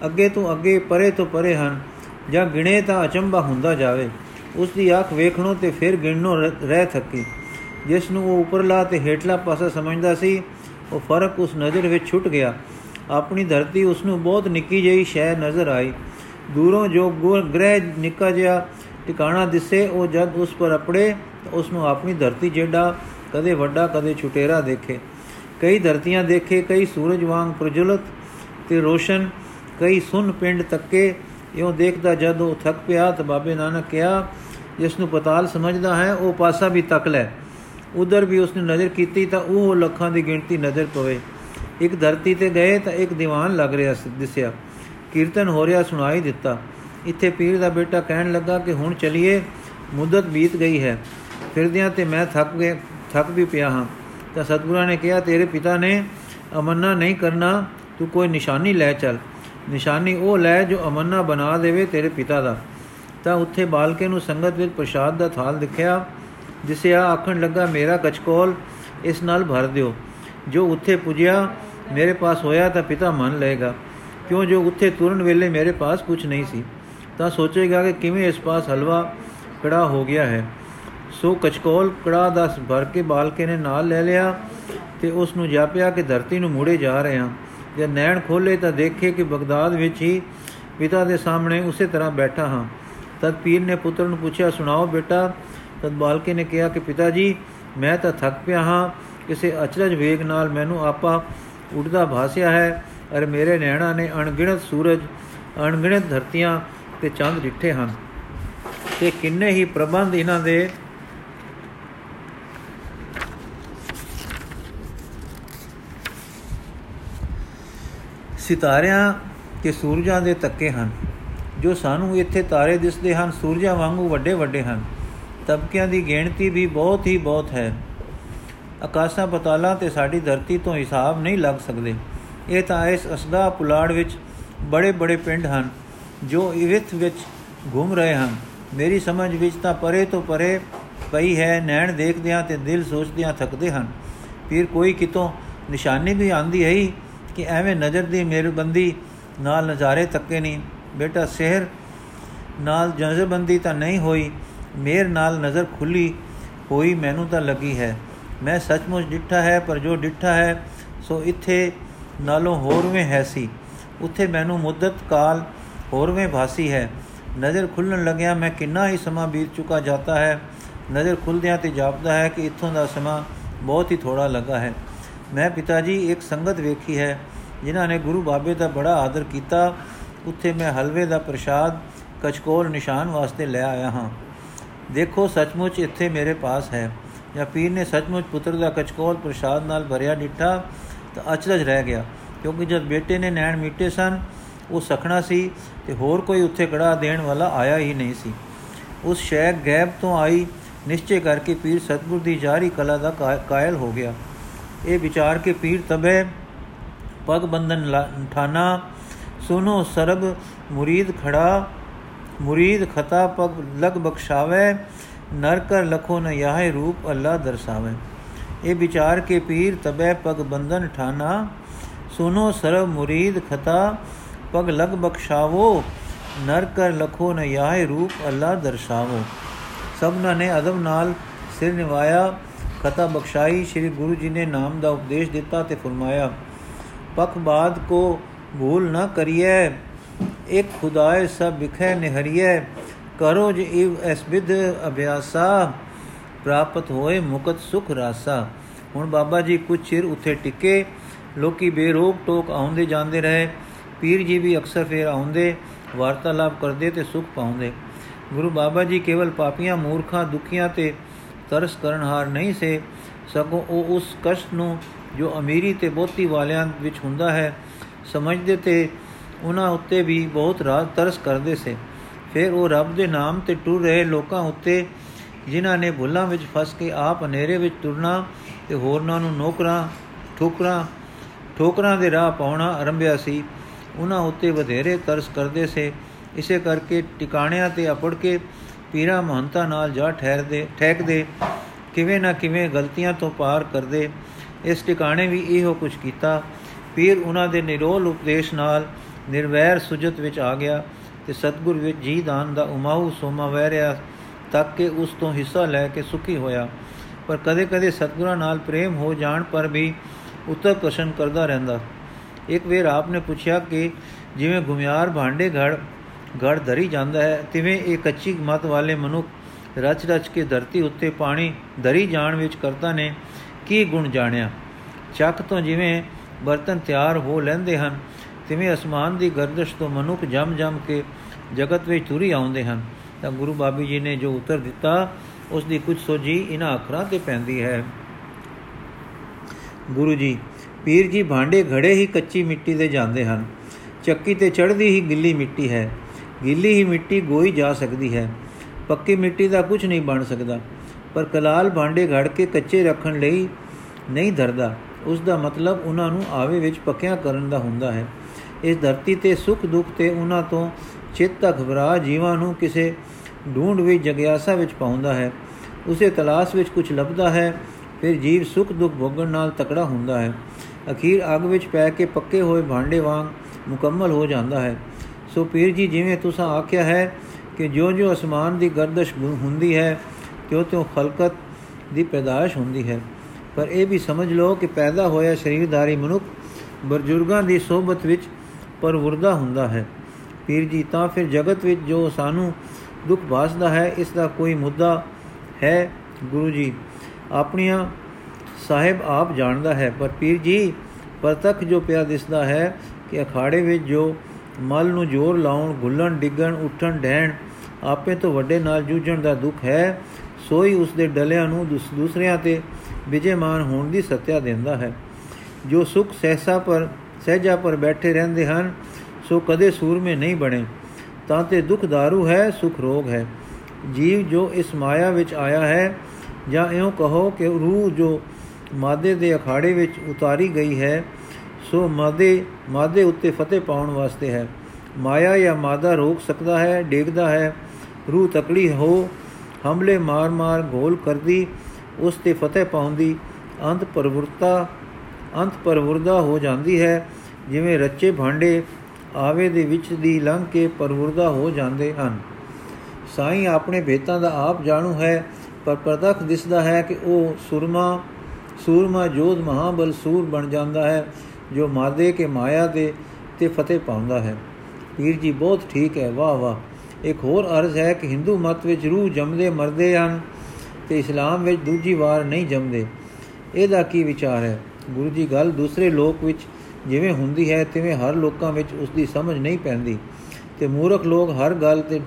A: ਅੱਗੇ ਤੋਂ ਅੱਗੇ, ਪਰੇ ਤੋਂ ਪਰੇ ਹਨ, ਜਾਂ ਗਿਣੇ ਤਾਂ ਅਚੰਭਾ ਹੁੰਦਾ ਜਾਵੇ। ਉਸ ਦੀ ਅੱਖ ਵੇਖਣੋਂ ਤੇ ਫਿਰ ਗਿਣਨੋਂ ਰਹਿ ਥੱਕੀ। ਜਿਸ ਨੂੰ ਉਹ ਉੱਪਰਲਾ ਤੇ ਹੇਠਲਾ ਪਾਸਾ ਸਮਝਦਾ ਸੀ, ਉਹ ਫ਼ਰਕ ਉਸ ਨਜ਼ਰ ਵਿੱਚ ਛੁੱਟ ਗਿਆ। ਆਪਣੀ ਧਰਤੀ ਉਸ ਨੂੰ ਬਹੁਤ ਨਿੱਕੀ ਜਿਹੀ ਸ਼ੈ ਨਜ਼ਰ ਆਈ। ਦੂਰੋਂ ਜੋ ਗ੍ਰਹਿ ਨਿੱਕਾ ਜਿਹਾ ਟਿਕਾਣਾ ਦਿਸੇ, ਉਹ ਜਦ ਉਸ ਪਰ ਅਪੜੇ ਤਾਂ ਉਸ ਨੂੰ ਆਪਣੀ ਧਰਤੀ ਜਿਹੜਾ ਕਦੇ ਵੱਡਾ, ਕਦੇ ਛੁਟੇਰਾ ਦੇਖੇ। ਕਈ ਧਰਤੀਆਂ ਦੇਖੇ, ਕਈ ਸੂਰਜ ਵਾਂਗ ਪ੍ਰਜੁਲਤ ਤੇ ਰੋਸ਼ਨ, ਕਈ ਸੁਨ ਪਿੰਡ ਤੱਕੇ। ਇਉਂ ਦੇਖਦਾ ਜਦ ਉਹ ਥੱਕ ਪਿਆ ਤਾਂ ਬਾਬੇ ਨਾਨਕ ਕਿਹਾ ਜਿਸ ਨੂੰ ਪਤਾਲ ਸਮਝਦਾ ਹੈ, ਉਹ ਪਾਸਾ ਵੀ ਤੱਕ ਲੈ। ਉਧਰ ਵੀ ਉਸਨੇ ਨਜ਼ਰ ਕੀਤੀ ਤਾਂ ਉਹ ਲੱਖਾਂ ਦੀ ਗਿਣਤੀ ਨਜ਼ਰ ਪਵੇ। ਇੱਕ ਧਰਤੀ ਤੇ ਗਏ ਤਾਂ ਇੱਕ ਦੀਵਾਨ ਲੱਗ ਰਿਹਾ ਦਿਸਿਆ। ਕੀਰਤਨ ਹੋ ਰਿਹਾ, ਸੁਣਾਈ ਦਿੱਤਾ। ਇੱਥੇ ਪੀਰ ਦਾ ਬੇਟਾ ਕਹਿਣ ਲੱਗਾ ਕਿ ਹੁਣ ਚਲੀਏ, ਮੁੱਦਤ ਬੀਤ ਗਈ ਹੈ। ਫਿਰਦਿਆਂ ਤੇ ਮੈਂ ਥੱਕ ਗਿਆ, ਥੱਕ ਵੀ ਪਿਆ ਹਾਂ। ਤਾਂ ਸਤਿਗੁਰਾਂ ਨੇ ਕਿਹਾ, ਤੇਰੇ ਪਿਤਾ ਨੇ ਅਮੰਨਾ ਨਹੀਂ ਕਰਨਾ, ਤੂੰ ਕੋਈ ਨਿਸ਼ਾਨੀ ਲੈ ਚੱਲ। ਨਿਸ਼ਾਨੀ ਉਹ ਲੈ ਜੋ ਅਮੰਨਾ ਬਣਾ ਦੇਵੇ ਤੇਰੇ ਪਿਤਾ ਦਾ। ਤਾਂ ਉੱਥੇ ਬਾਲਕੇ ਨੂੰ ਸੰਗਤ ਵਿੱਚ ਪ੍ਰਸ਼ਾਦ ਦਾ ਥਾਲ ਦਿਖਿਆ, ਜਿਸੇ ਆ ਆਖਣ ਲੱਗਾ, ਮੇਰਾ ਕਚਕੋਲ ਇਸ ਨਾਲ ਭਰ ਦਿਓ। ਜੋ ਉੱਥੇ ਪੁਜਿਆ, ਮੇਰੇ ਪਾਸ ਹੋਇਆ ਤਾਂ ਪਿਤਾ ਮੰਨ ਲਏਗਾ। ਕਿਉਂ ਜੋ ਉੱਥੇ ਤੁਰਨ ਵੇਲੇ ਮੇਰੇ ਪਾਸ ਕੁਝ ਨਹੀਂ ਸੀ? ਤਾਂ ਸੋਚੇਗਾ ਕਿ ਕਿਵੇਂ ਇਸ ਪਾਸ ਹਲਵਾ ਕੜਾ ਹੋ ਗਿਆ ਹੈ। ਸੋ ਕਚਕੋਲ ਕੜਾ ਦਾ ਭਰ ਕੇ ਬਾਲਕੇ ਨੇ ਨਾਲ ਲੈ ਲਿਆ ਤੇ ਉਸ ਨੂੰ ਜਾਪਿਆ ਕਿ ਧਰਤੀ ਨੂੰ ਮੁੜੇ ਜਾ ਰਹੇ ਹਾਂ। ਜੇ ਨੈਣ ਖੋਲੇ ਤਾਂ ਦੇਖੇ ਕਿ ਬਗਦਾਦ ਵਿੱਚ ਹੀ ਪਿਤਾ ਦੇ ਸਾਹਮਣੇ ਉਸੇ ਤਰ੍ਹਾਂ ਬੈਠਾ ਹਾਂ। ਤਦ ਪੀਰ ਨੇ ਪੁੱਤਰ ਨੂੰ ਪੁੱਛਿਆ, ਸੁਣਾਓ ਬੇਟਾ। ਤਦ ਬਾਲਕੇ ਨੇ ਕਿਹਾ ਕਿ ਪਿਤਾ ਜੀ ਮੈਂ ਤਾਂ ਥੱਕ ਪਿਆ ਹਾਂ। ਕਿਸੇ ਅਚਰਜ ਵੇਗ ਨਾਲ ਮੈਨੂੰ ਆਪਾ ਉੱਡਦਾ ਭਾਸਿਆ ਹੈ। ਅਰ ਮੇਰੇ ਨੈਣਾ ਨੇ ਅਣਗਿਣਤ ਸੂਰਜ, ਅਣਗਿਣਤ ਧਰਤੀਆਂ ਤੇ ਚੰਦ ਡਿੱਠੇ ਹਨ। ਤੇ ਕਿੰਨੇ ਹੀ ਪ੍ਰਬੰਧ ਇਹਨਾਂ ਦੇ ਸਿਤਾਰਿਆਂ ਤੇ ਸੂਰਜਾਂ ਦੇ ਤੱਕੇ ਹਨ, ਜੋ ਸਾਨੂੰ ਇੱਥੇ ਤਾਰੇ ਦਿਸਦੇ ਹਨ, ਸੂਰਜਾਂ ਵਾਂਗੂ ਵੱਡੇ ਵੱਡੇ ਹਨ। ਤਬਕਿਆਂ ਦੀ ਗਿਣਤੀ ਵੀ ਬਹੁਤ ਹੀ ਬਹੁਤ ਹੈ। ਆਕਾਸ਼ਾਂ, ਪਤਾਲਾਂ ਤੇ ਸਾਡੀ ਧਰਤੀ ਤੋਂ ਹਿਸਾਬ ਨਹੀਂ ਲੱਗ ਸਕਦੇ। ਇਹ ਤਾਂ ਇਸ ਅਸਦਾ ਪੁਲਾੜ ਵਿੱਚ ਬੜੇ ਬੜੇ ਪਿੰਡ ਹਨ, ਜੋ ਇਵਿਥ ਵਿੱਚ ਘੁੰਮ ਰਹੇ ਹਨ। ਮੇਰੀ ਸਮਝ ਵਿੱਚ ਤਾਂ ਪਰੇ ਤੋਂ ਪਰੇ ਪਈ ਹੈ, ਨੈਣ ਦੇਖਦਿਆਂ ਤੇ ਦਿਲ ਸੋਚਦਿਆਂ ਥੱਕਦੇ ਹਨ। ਫਿਰ ਕੋਈ ਕਿਤੋਂ ਨਿਸ਼ਾਨੀ ਵੀ ਆਂਦੀ ਹੈ ਕਿ ਐਵੇਂ ਨਜ਼ਰ ਦੀ ਮਿਹਰਬੰਦੀ ਨਾਲ ਨਜ਼ਾਰੇ ਤੱਕੇ ਨਹੀਂ। ਬੇਟਾ ਸ਼ਹਿਰ ਨਾਲ ਨਜ਼ਰਬੰਦੀ ਤਾਂ ਨਹੀਂ ਹੋਈ, ਮੇਰ ਨਾਲ ਨਜ਼ਰ ਖੁੱਲੀ ਹੋਈ ਮੈਨੂੰ ਤਾਂ ਲੱਗੀ ਹੈ। ਮੈਂ ਸੱਚਮੁੱਚ ਡਿੱਠਾ ਹੈ, ਪਰ ਜੋ ਡਿੱਠਾ ਹੈ, ਸੋ ਇੱਥੇ ਨਾਲੋਂ ਹੋਰਵੇਂ ਹੈ ਸੀ। ਉੱਥੇ ਮੈਨੂੰ ਮੁੱਦਤ ਕਾਲ ਹੋਰਵੇਂ ਭਾਸੀ ਹੈ। ਨਜ਼ਰ ਖੁੱਲਣ ਲੱਗਿਆ ਮੈਂ ਕਿੰਨਾ ਹੀ ਸਮਾਂ ਬੀਤ ਚੁੱਕਾ ਜਾਂਦਾ ਹੈ। ਨਜ਼ਰ ਖੁੱਲਦਿਆਂ ਤੇ ਜਾਪਦਾ ਹੈ ਕਿ ਇੱਥੋਂ ਦਾ ਸਮਾਂ ਬਹੁਤ ਹੀ ਥੋੜਾ ਲੱਗਾ ਹੈ। ਮੈਂ ਪਿਤਾ ਜੀ ਇੱਕ ਸੰਗਤ ਵੇਖੀ ਹੈ, ਜਿਨ੍ਹਾਂ ਨੇ ਗੁਰੂ ਬਾਬੇ ਦਾ ਬੜਾ ਆਦਰ ਕੀਤਾ। ਉੱਥੇ ਮੈਂ ਹਲਵੇ ਦਾ ਪ੍ਰਸ਼ਾਦ ਕਚਕੋਲ ਨਿਸ਼ਾਨ ਵਾਸਤੇ ਲੈ ਆਇਆ ਹਾਂ। ਦੇਖੋ, ਸੱਚਮੁੱਚ ਇੱਥੇ ਮੇਰੇ ਪਾਸ ਹੈ। ਜਾਂ ਪੀਰ ਨੇ ਸੱਚਮੁੱਚ ਪੁੱਤਰ ਦਾ ਕਚਕੋਲ ਪ੍ਰਸ਼ਾਦ ਨਾਲ ਭਰਿਆ ਡਿੱਠਾ, ਤਾਂ ਅਚਰਜ ਰਹਿ ਗਿਆ। ਕਿਉਂਕਿ ਜਦ ਬੇਟੇ ਨੇ ਨੈਣ ਮੀਟੇ ਸਨ, ਉਹ ਸਖਣਾ ਸੀ ਤੇ ਹੋਰ ਕੋਈ ਉੱਥੇ ਕੜਾ ਦੇਣ ਵਾਲਾ ਆਇਆ ਹੀ ਨਹੀਂ ਸੀ। ਉਸ ਸ਼ੈਕ ਗੈਬ ਤੋਂ ਆਈ, ਨਿਸ਼ਚੈ ਕਰਕੇ ਪੀਰ ਸਤਗੁਰ ਦੀ ਜਾਰੀ ਕਲਾ ਦਾ ਕਾਇਲ ਹੋ ਗਿਆ। ਇਹ ਵਿਚਾਰ ਕੇ ਪੀਰ ਤਬੇ, ਪਗ ਬੰਧਨ ਠਾਨਾ, ਸੁਨੋ ਸਰਬ ਮੁਰੀਦ ਖੜਾ, ਮੁਰੀਦ ਖਤਾ ਪਗ ਲਗ ਬਖਸ਼ਾਵੇ ਨਰ ਕਰ ਲਖੋ ਨ ਯਾਹੇ ਰੂਪ ਅੱਲਾ ਦਰਸਾਵੇ। ਇਹ ਵਿਚਾਰ ਕੇ ਪੀਰ ਤਬੇ, ਪਗ ਬੰਧਨ ਠਾਨਾ, ਸੁਨੋ ਸਰਬ ਮੁਰੀਦ ਖਤਾ, ਪਗ ਲਗ ਬਖਸ਼ਾਵੋ ਨਰ ਕਰ ਲਖੋ ਨ ਯਾਹੇ ਰੂਪ ਅੱਲਾ ਦਰਸਾਵੋ। ਸਭਨਾਂ ਨੇ ਅਦਬ ਨਾਲ ਸਿਰ ਨਿਵਾਇਆ ਖਤਾ ਬਖਸ਼ਾਈ ਸ੍ਰੀ ਗੁਰੂ ਜੀ ਨੇ ਨਾਮ ਦਾ ਉਪਦੇਸ਼ ਦਿੱਤਾ ਤੇ ਫਰਮਾਇਆ, ਪਖ ਬਾਦ ਕੋ ਭੂਲ ਨਾ ਕਰੀਏ ਇੱਕ ਖੁਦਾਏ ਸਭ ਵਿਖੇ ਨਿਹਰੀਏ ਕਰੋ ਜੇ ਇਵ ਐਸ ਵਿਦ ਅਭਿਆਸਾ, ਪ੍ਰਾਪਤ ਹੋਏ ਮੁਕਤ ਸੁਖ ਰਾਸਾ। ਹੁਣ ਬਾਬਾ ਜੀ ਕੁਝ ਚਿਰ ਉੱਥੇ ਟਿੱਕੇ, ਲੋਕੀ ਬੇਰੋਕ ਟੋਕ ਆਉਂਦੇ ਜਾਂਦੇ ਰਹੇ, ਪੀਰ ਜੀ ਵੀ ਅਕਸਰ ਫੇਰ ਆਉਂਦੇ, ਵਾਰਤਾਲਾਪ ਕਰਦੇ ਤੇ ਸੁਖ ਪਾਉਂਦੇ। ਗੁਰੂ ਬਾਬਾ ਜੀ ਕੇਵਲ ਪਾਪੀਆਂ, ਮੂਰਖਾਂ, ਦੁਖੀਆਂ ਤੇ ਤਰਸ ਕਰਨਹਾਰ ਨਹੀਂ ਸੇ, ਸਗੋਂ ਉਹ ਉਸ ਕਸ਼ਟ ਨੂੰ ਜੋ ਅਮੀਰੀ ਤੇ ਬੋਤੀ ਵਾਲਿਆਂ ਵਿੱਚ ਹੁੰਦਾ ਹੈ, ਸਮਝਦੇ ਤੇ ਉਹਨਾਂ ਉੱਤੇ ਵੀ ਬਹੁਤ ਰਾਤ ਤਰਸ ਕਰਦੇ ਸੇ। ਫਿਰ ਉਹ ਰੱਬ ਦੇ ਨਾਮ ਤੇ ਟੁਰ ਰਹੇ ਲੋਕਾਂ ਉੱਤੇ, ਜਿਨ੍ਹਾਂ ਨੇ ਭੁੱਲਾਂ ਵਿੱਚ ਫਸ ਕੇ ਆਪ ਹਨੇਰੇ ਵਿੱਚ ਤੁਰਨਾ ਤੇ ਹੋਰਨਾਂ ਨੂੰ ਨੌਕਰਾਂ, ਠੋਕਰਾਂ ਠੋਕਰਾਂ ਦੇ ਰਾਹ ਪਾਉਣਾ ਆਰੰਭਿਆ ਸੀ। ਉਹਨਾਂ ਉੱਤੇ ਵਧੇਰੇ ਤਰਸ ਕਰਦੇ ਸੇ। ਇਸੇ ਕਰਕੇ ਟਿਕਾਣਿਆਂ ਤੇ ਅਪੜ ਕੇ ਪੀਰਾ ਮਹੰਤਾ ਨਾਲ ਜਾ ਠਹਿਰਦੇ, ਠਹਿਕਦੇ, ਕਿਵੇਂ ਨਾ ਕਿਵੇਂ ਗਲਤੀਆਂ ਤੋਂ ਪਾਰ ਕਰਦੇ, ਇਸ ਟਿਕਾਣੇ ਵੀ ਇਹੋ ਕੁਝ ਕੀਤਾ। ਪੀਰ ਉਹਨਾਂ ਦੇ ਨਿਰੋਲ ਉਪਦੇਸ਼ ਨਾਲ ਨਿਰਵੈਰ ਸੁਜਤ ਵਿੱਚ ਆ ਗਿਆ ਤੇ ਸਤਗੁਰ ਵਿੱਚ ਜੀ ਦਾਨ ਦਾ ਉਮਾਉ ਸੋਮਾ ਵਹਿਰਿਆ ਤੱਕ ਕਿ ਉਸ ਤੋਂ ਹਿੱਸਾ ਲੈ ਕੇ ਸੁਖੀ ਹੋਇਆ। ਪਰ ਕਦੇ-ਕਦੇ ਸਤਗੁਰਾਂ ਨਾਲ ਪ੍ਰੇਮ ਹੋ ਜਾਣ ਪਰ ਵੀ ਉਤਰ ਕਸ਼ਨ ਕਰਦਾ ਰਹਿੰਦਾ। ਇੱਕ ਵੇਰ ਆਪਨੇ ਪੁੱਛਿਆ ਕਿ ਜਿਵੇਂ ਗੁਮਿਆਰ ਭਾਂਡੇ ਘੜ ਘੜ ਧਰੀ ਜਾਂਦਾ ਹੈ, ਤਿਵੇਂ ਇਹ ਕੱਚੀ ਮਤ ਵਾਲੇ ਮਨੁੱਖ ਰਚ-ਰਚ ਕੇ ਧਰਤੀ ਉੱਤੇ ਪਾਣੀ ਧਰੀ ਜਾਣ ਵਿੱਚ ਕਰਤਾ ਨੇ, ਕੀ ਗੁਣ ਜਾਣਿਆ? ਚੱਕ ਤੋਂ ਜਿਵੇਂ ਬਰਤਨ ਤਿਆਰ ਹੋ ਲੈਂਦੇ ਹਨ, ਤਿਵੇਂ ਅਸਮਾਨ ਦੀ ਗਰਦਸ਼ ਤੋਂ ਮਨੁੱਖ ਜਮ ਜਮ ਕੇ ਜਗਤ ਵਿੱਚ ਤੁਰੀ ਆਉਂਦੇ ਹਨ। ਤਾਂ ਗੁਰੂ ਬਾਬੀ ਜੀ ਨੇ ਜੋ ਉੱਤਰ ਦਿੱਤਾ, ਉਸ ਦੀ ਕੁਝ ਸੋਝੀ ਇਹਨਾਂ ਅੱਖਰਾਂ ਤੇ ਪੈਂਦੀ ਹੈ। ਗੁਰੂ ਜੀ, ਪੀਰ ਜੀ ਭਾਂਡੇ ਘੜੇ ਹੀ ਕੱਚੀ ਮਿੱਟੀ ਦੇ ਜਾਂਦੇ ਹਨ, ਚੱਕੀ ਤੇ ਚੜਦੀ ਹੀ ਗਿੱਲੀ ਮਿੱਟੀ ਹੈ। ਗਿੱਲੀ ਹੀ ਮਿੱਟੀ ਗੋਈ ਜਾ ਸਕਦੀ ਹੈ। ਪੱਕੀ ਮਿੱਟੀ ਦਾ ਕੁਝ ਨਹੀਂ ਬਣ ਸਕਦਾ। ਪਰ ਕਲਾਲ ਭਾਂਡੇ ਘੜ ਕੇ ਕੱਚੇ ਰੱਖਣ ਲਈ ਨਹੀਂ ਧਰਦਾ। ਉਸ ਦਾ ਮਤਲਬ ਉਹਨਾਂ ਨੂੰ ਆਵੇ ਵਿੱਚ ਪੱਕਿਆਂ ਕਰਨ ਦਾ ਹੁੰਦਾ ਹੈ। ਇਸ ਧਰਤੀ ਤੇ ਸੁਖ ਦੁੱਖ ਤੇ ਉਹਨਾਂ ਤੋਂ ਚਿੱਤ ਘਬਰਾ ਜੀਵਾਂ ਨੂੰ ਕਿਸੇ ਢੂੰਡ ਵਿੱਚ ਜਗਿਆਸਾ ਵਿੱਚ ਪਾਉਂਦਾ ਹੈ। ਉਸੇ ਤਲਾਸ਼ ਵਿੱਚ ਕੁਝ ਲੱਭਦਾ ਹੈ, ਫਿਰ ਜੀਵ ਸੁਖ ਦੁੱਖ ਭੋਗਣ ਨਾਲ ਤਕੜਾ ਹੁੰਦਾ ਹੈ। ਅਖੀਰ ਅਗ ਵਿੱਚ ਪੈ ਕੇ ਪੱਕੇ ਹੋਏ ਭਾਂਡੇ ਵਾਂਗ ਮੁਕੰਮਲ ਹੋ ਜਾਂਦਾ ਹੈ। ਸੋ ਪੀਰ ਜੀ, ਜਿਵੇਂ ਤੁਸੀਂ ਆਖਿਆ ਹੈ ਕਿ ਜੋ ਜੋ ਅਸਮਾਨ ਦੀ ਗਰਦਸ਼ ਹੁੰਦੀ ਹੈ ਕਿਉਂ ਤਿਉ ਖਲਕਤ ਦੀ ਪੈਦਾਇਸ਼ ਹੁੰਦੀ ਹੈ। ਪਰ ਇਹ ਵੀ ਸਮਝ ਲਓ ਕਿ ਪੈਦਾ ਹੋਇਆ ਸਰੀਰਧਾਰੀ ਮਨੁੱਖ ਬਜ਼ੁਰਗਾਂ ਦੀ ਸਹਬਤ ਵਿੱਚ ਪਰਵਰਦਾ ਹੁੰਦਾ ਹੈ। ਪੀਰ ਜੀ, ਤਾਂ ਫਿਰ ਜਗਤ ਵਿੱਚ ਜੋ ਸਾਨੂੰ ਦੁੱਖ ਭਾਸਦਾ ਹੈ, ਇਸ ਦਾ ਕੋਈ ਮੁੱਦਾ ਹੈ? ਗੁਰੂ ਜੀ, ਆਪਣੀਆਂ ਸਾਹਿਬ ਆਪ ਜਾਣਦਾ ਹੈ, ਪਰ ਪੀਰ ਜੀ, ਪ੍ਰਤੱਖ ਜੋ ਪਿਆ ਦਿਸਦਾ ਹੈ ਕਿ ਅਖਾੜੇ ਵਿੱਚ ਜੋ ਮਲ ਨੂੰ ਜ਼ੋਰ ਲਾਉਣ, ਗੁੱਲਣ, ਡਿੱਗਣ, ਉੱਠਣ, ਡਹਿਣ, ਆਪੇ ਤੋਂ ਵੱਡੇ ਨਾਲ ਜੂਝਣ ਦਾ ਦੁੱਖ ਹੈ, ਸੋਈ ਉਸ ਦੇ ਡਲਿਆਂ ਨੂੰ ਦੂਸਰਿਆਂ ਤੇ ਵਿਜੇਮਾਨ ਹੋਣ ਦੀ ਸੱਤਿਆ ਦਿੰਦਾ ਹੈ। ਜੋ ਸੁਖ ਸਹਿਸਾ ਪਰ, ਸਹਿਜਾ ਪਰ ਬੈਠੇ ਰਹਿੰਦੇ ਹਨ, ਸੋ ਕਦੇ ਸੂਰਮੇ ਨਹੀਂ ਬਣੇ। ਤਾਂ ਤੇ ਦੁੱਖ दारू ਹੈ, ਸੁਖ ਰੋਗ ਹੈ। ਜੀਵ ਜੋ ਇਸ ਮਾਇਆ ਵਿੱਚ ਆਇਆ ਹੈ, ਜਾਂ ਇਉਂ ਕਹੋ ਕਿ ਰੂਹ ਜੋ ਮਾਦੇ ਦੇ ਅਖਾੜੇ ਵਿੱਚ ਉਤਾਰੀ ਗਈ ਹੈ ਸੋ ਮਾਦੇ ਮਾਦੇ ਉੱਤੇ ਫਤਿਹ ਪਾਉਣ ਵਾਸਤੇ ਹੈ। ਮਾਇਆ ਜਾਂ ਮਾਦਾ ਰੋਕ ਸਕਦਾ ਹੈ, ਡੇਗਦਾ ਹੈ। ਰੂਹ ਤਕੜੀ ਹੋ, ਹਮਲੇ ਮਾਰ-ਮਾਰ ਗੋਲ ਕਰਦੀ, ਉਸ ਤੇ ਫਤਿਹ ਪਾਉਂਦੀ। ਅੰਤ ਪਰਵਰਤਾ, ਅੰਤ ਪਰਵਰਦਾ ਹੋ ਜਾਂਦੀ ਹੈ। ਜਿਵੇਂ ਰੱਚੇ ਭਾਂਡੇ ਆਵੇ ਦੇ ਵਿੱਚ ਦੀ ਲੰਘ ਕੇ ਪਰਵਰਦਾ ਹੋ ਜਾਂਦੇ ਹਨ। ਸਾਈਂ ਆਪਣੇ ਭੇਤਾਂ ਦਾ ਆਪ ਜਾਣੂ ਹੈ, ਪਰ ਪ੍ਰਤੱਖ ਦਿਸਦਾ ਹੈ ਕਿ ਉਹ ਸੁਰਮਾ, ਸੂਰਮਾ ਜੋਧ ਮਹਾਬਲ ਸੂਰ ਬਣ ਜਾਂਦਾ ਹੈ। ਜੋ ਮਾਦੇ ਕੇ ਮਾਇਆ ਦੇ ਤੇ ਫਤਿਹ ਪਾਉਂਦਾ ਹੈ। ਪੀਰ ਜੀ, ਬਹੁਤ ਠੀਕ ਹੈ, ਵਾਹ ਵਾਹ। ਇੱਕ ਹੋਰ ਅਰਜ਼ ਹੈ ਕਿ ਹਿੰਦੂ ਮਤ ਵਿੱਚ ਰੂਹ ਜੰਮਦੇ, ਮਰਦੇ ਹਨ ਤੇ ਇਸਲਾਮ ਵਿੱਚ ਦੂਜੀ ਵਾਰ ਨਹੀਂ ਜੰਮਦੇ। ਇਹਦਾ ਕੀ ਵਿਚਾਰ ਹੈ? ਗੁਰੂ ਜੀ, ਗੱਲ ਦੂਸਰੇ ਲੋਕ ਵਿੱਚ ਜਿਵੇਂ ਹੁੰਦੀ ਹੈ, ਤਿਵੇਂ ਹਰ ਲੋਕਾਂ ਵਿੱਚ ਉਸ ਦੀ ਸਮਝ ਨਹੀਂ ਪੈਂਦੀ ਤੇ ਮੂਰਖ ਲੋਕ ਹਰ ਗੱਲ ਤੇ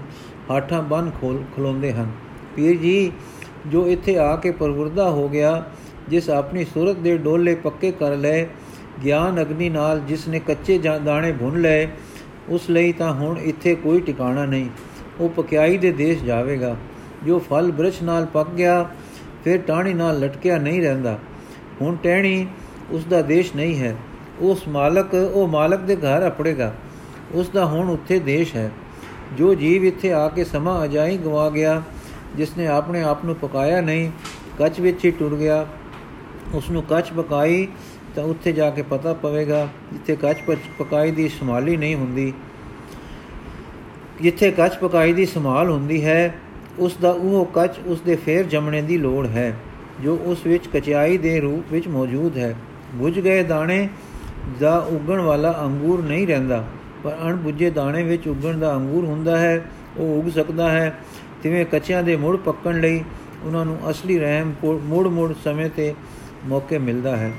A: ਹਾਠਾਂ ਬੰਨ ਖੋਲ, ਖਲੋਂਦੇ ਹਨ। ਪੀਰ ਜੀ, ਜੋ ਇੱਥੇ ਆ ਕੇ ਪਰਵਰਦਾ ਹੋ ਗਿਆ, ਜਿਸ ਆਪਣੀ ਸੂਰਤ ਦੇ ਡੋਲੇ ਪੱਕੇ ਕਰ ਲਏ ਗਿਆਨ ਅਗਨੀ ਨਾਲ ਜਿਸ ਨੇ ਕੱਚੇ ਦਾਣੇ ਭੁੰਨ ਲਏ, ਉਸ ਲਈ ਤਾਂ ਹੁਣ ਇੱਥੇ ਕੋਈ ਟਿਕਾਣਾ ਨਹੀਂ। ਉਹ ਪਕਿਆਈ ਦੇ ਦੇਸ਼ ਜਾਵੇਗਾ। ਜੋ ਫਲ ਬ੍ਰਿਸ਼ ਨਾਲ ਪੱਕ ਗਿਆ, ਫਿਰ ਟਾਣੀ ਨਾਲ ਲਟਕਿਆ ਨਹੀਂ ਰਹਿੰਦਾ। ਹੁਣ ਟਹਿਣੀ ਉਸ ਦਾ ਦੇਸ਼ ਨਹੀਂ ਹੈ। ਉਸ ਮਾਲਕ, ਉਹ ਮਾਲਕ ਦੇ ਘਰ ਅਪੜੇਗਾ। ਉਸ ਦਾ ਹੁਣ ਉੱਥੇ ਦੇਸ਼ ਹੈ। ਜੋ ਜੀਵ ਇੱਥੇ ਆ ਕੇ ਸਮਾਂ ਅਜਾਈ ਗਵਾ ਗਿਆ, ਜਿਸ ਨੇ ਆਪਣੇ ਆਪ ਨੂੰ ਪਕਾਇਆ ਨਹੀਂ, ਕੱਚ ਵਿੱਚ ਹੀ ਟੁਰ ਗਿਆ। ਉਸ ਨੂੰ ਕੱਚ ਪਕਾਈ ਤਾਂ ਉੱਥੇ ਜਾ ਕੇ ਪਤਾ ਪਵੇਗਾ ਜਿੱਥੇ ਕੱਚ ਪਕਾਈ ਦੀ ਸੰਭਾਲੀ ਨਹੀਂ ਹੁੰਦੀ। ਜਿੱਥੇ ਕੱਚ ਪਕਾਈ ਦੀ ਸੰਭਾਲ ਹੁੰਦੀ ਹੈ, ਉਸ ਦਾ ਉਹ ਕੱਚ ਉਸ ਦੇ ਫੇਰ ਜਮਣੇ ਦੀ ਲੋੜ ਹੈ, ਜੋ ਉਸ ਵਿੱਚ ਕਚਾਈ ਦੇ ਰੂਪ ਵਿੱਚ ਮੌਜੂਦ ਹੈ। ਬੁਝ ਗਏ ਦਾਣੇ ਦਾ ਉਗਣ ਵਾਲਾ ਅੰਗੂਰ ਨਹੀਂ ਰਹਿੰਦਾ, ਪਰ ਅਣਬੁੱਝੇ ਦਾਣੇ ਵਿੱਚ ਉਗਣ ਦਾ ਅੰਗੂਰ ਹੁੰਦਾ ਹੈ, ਉਹ ਉਗ ਸਕਦਾ ਹੈ। ਤਿਵੇਂ ਕੱਚਿਆਂ ਦੇ ਮੁੜ ਪੱਕਣ ਲਈ ਉਹਨਾਂ ਨੂੰ ਅਸਲੀ ਰਹਿਮ ਮੁੜ ਮੁੜ ਸਮੇਂ ਤੇ ਮੌਕੇ ਮਿਲਦਾ ਹੈ।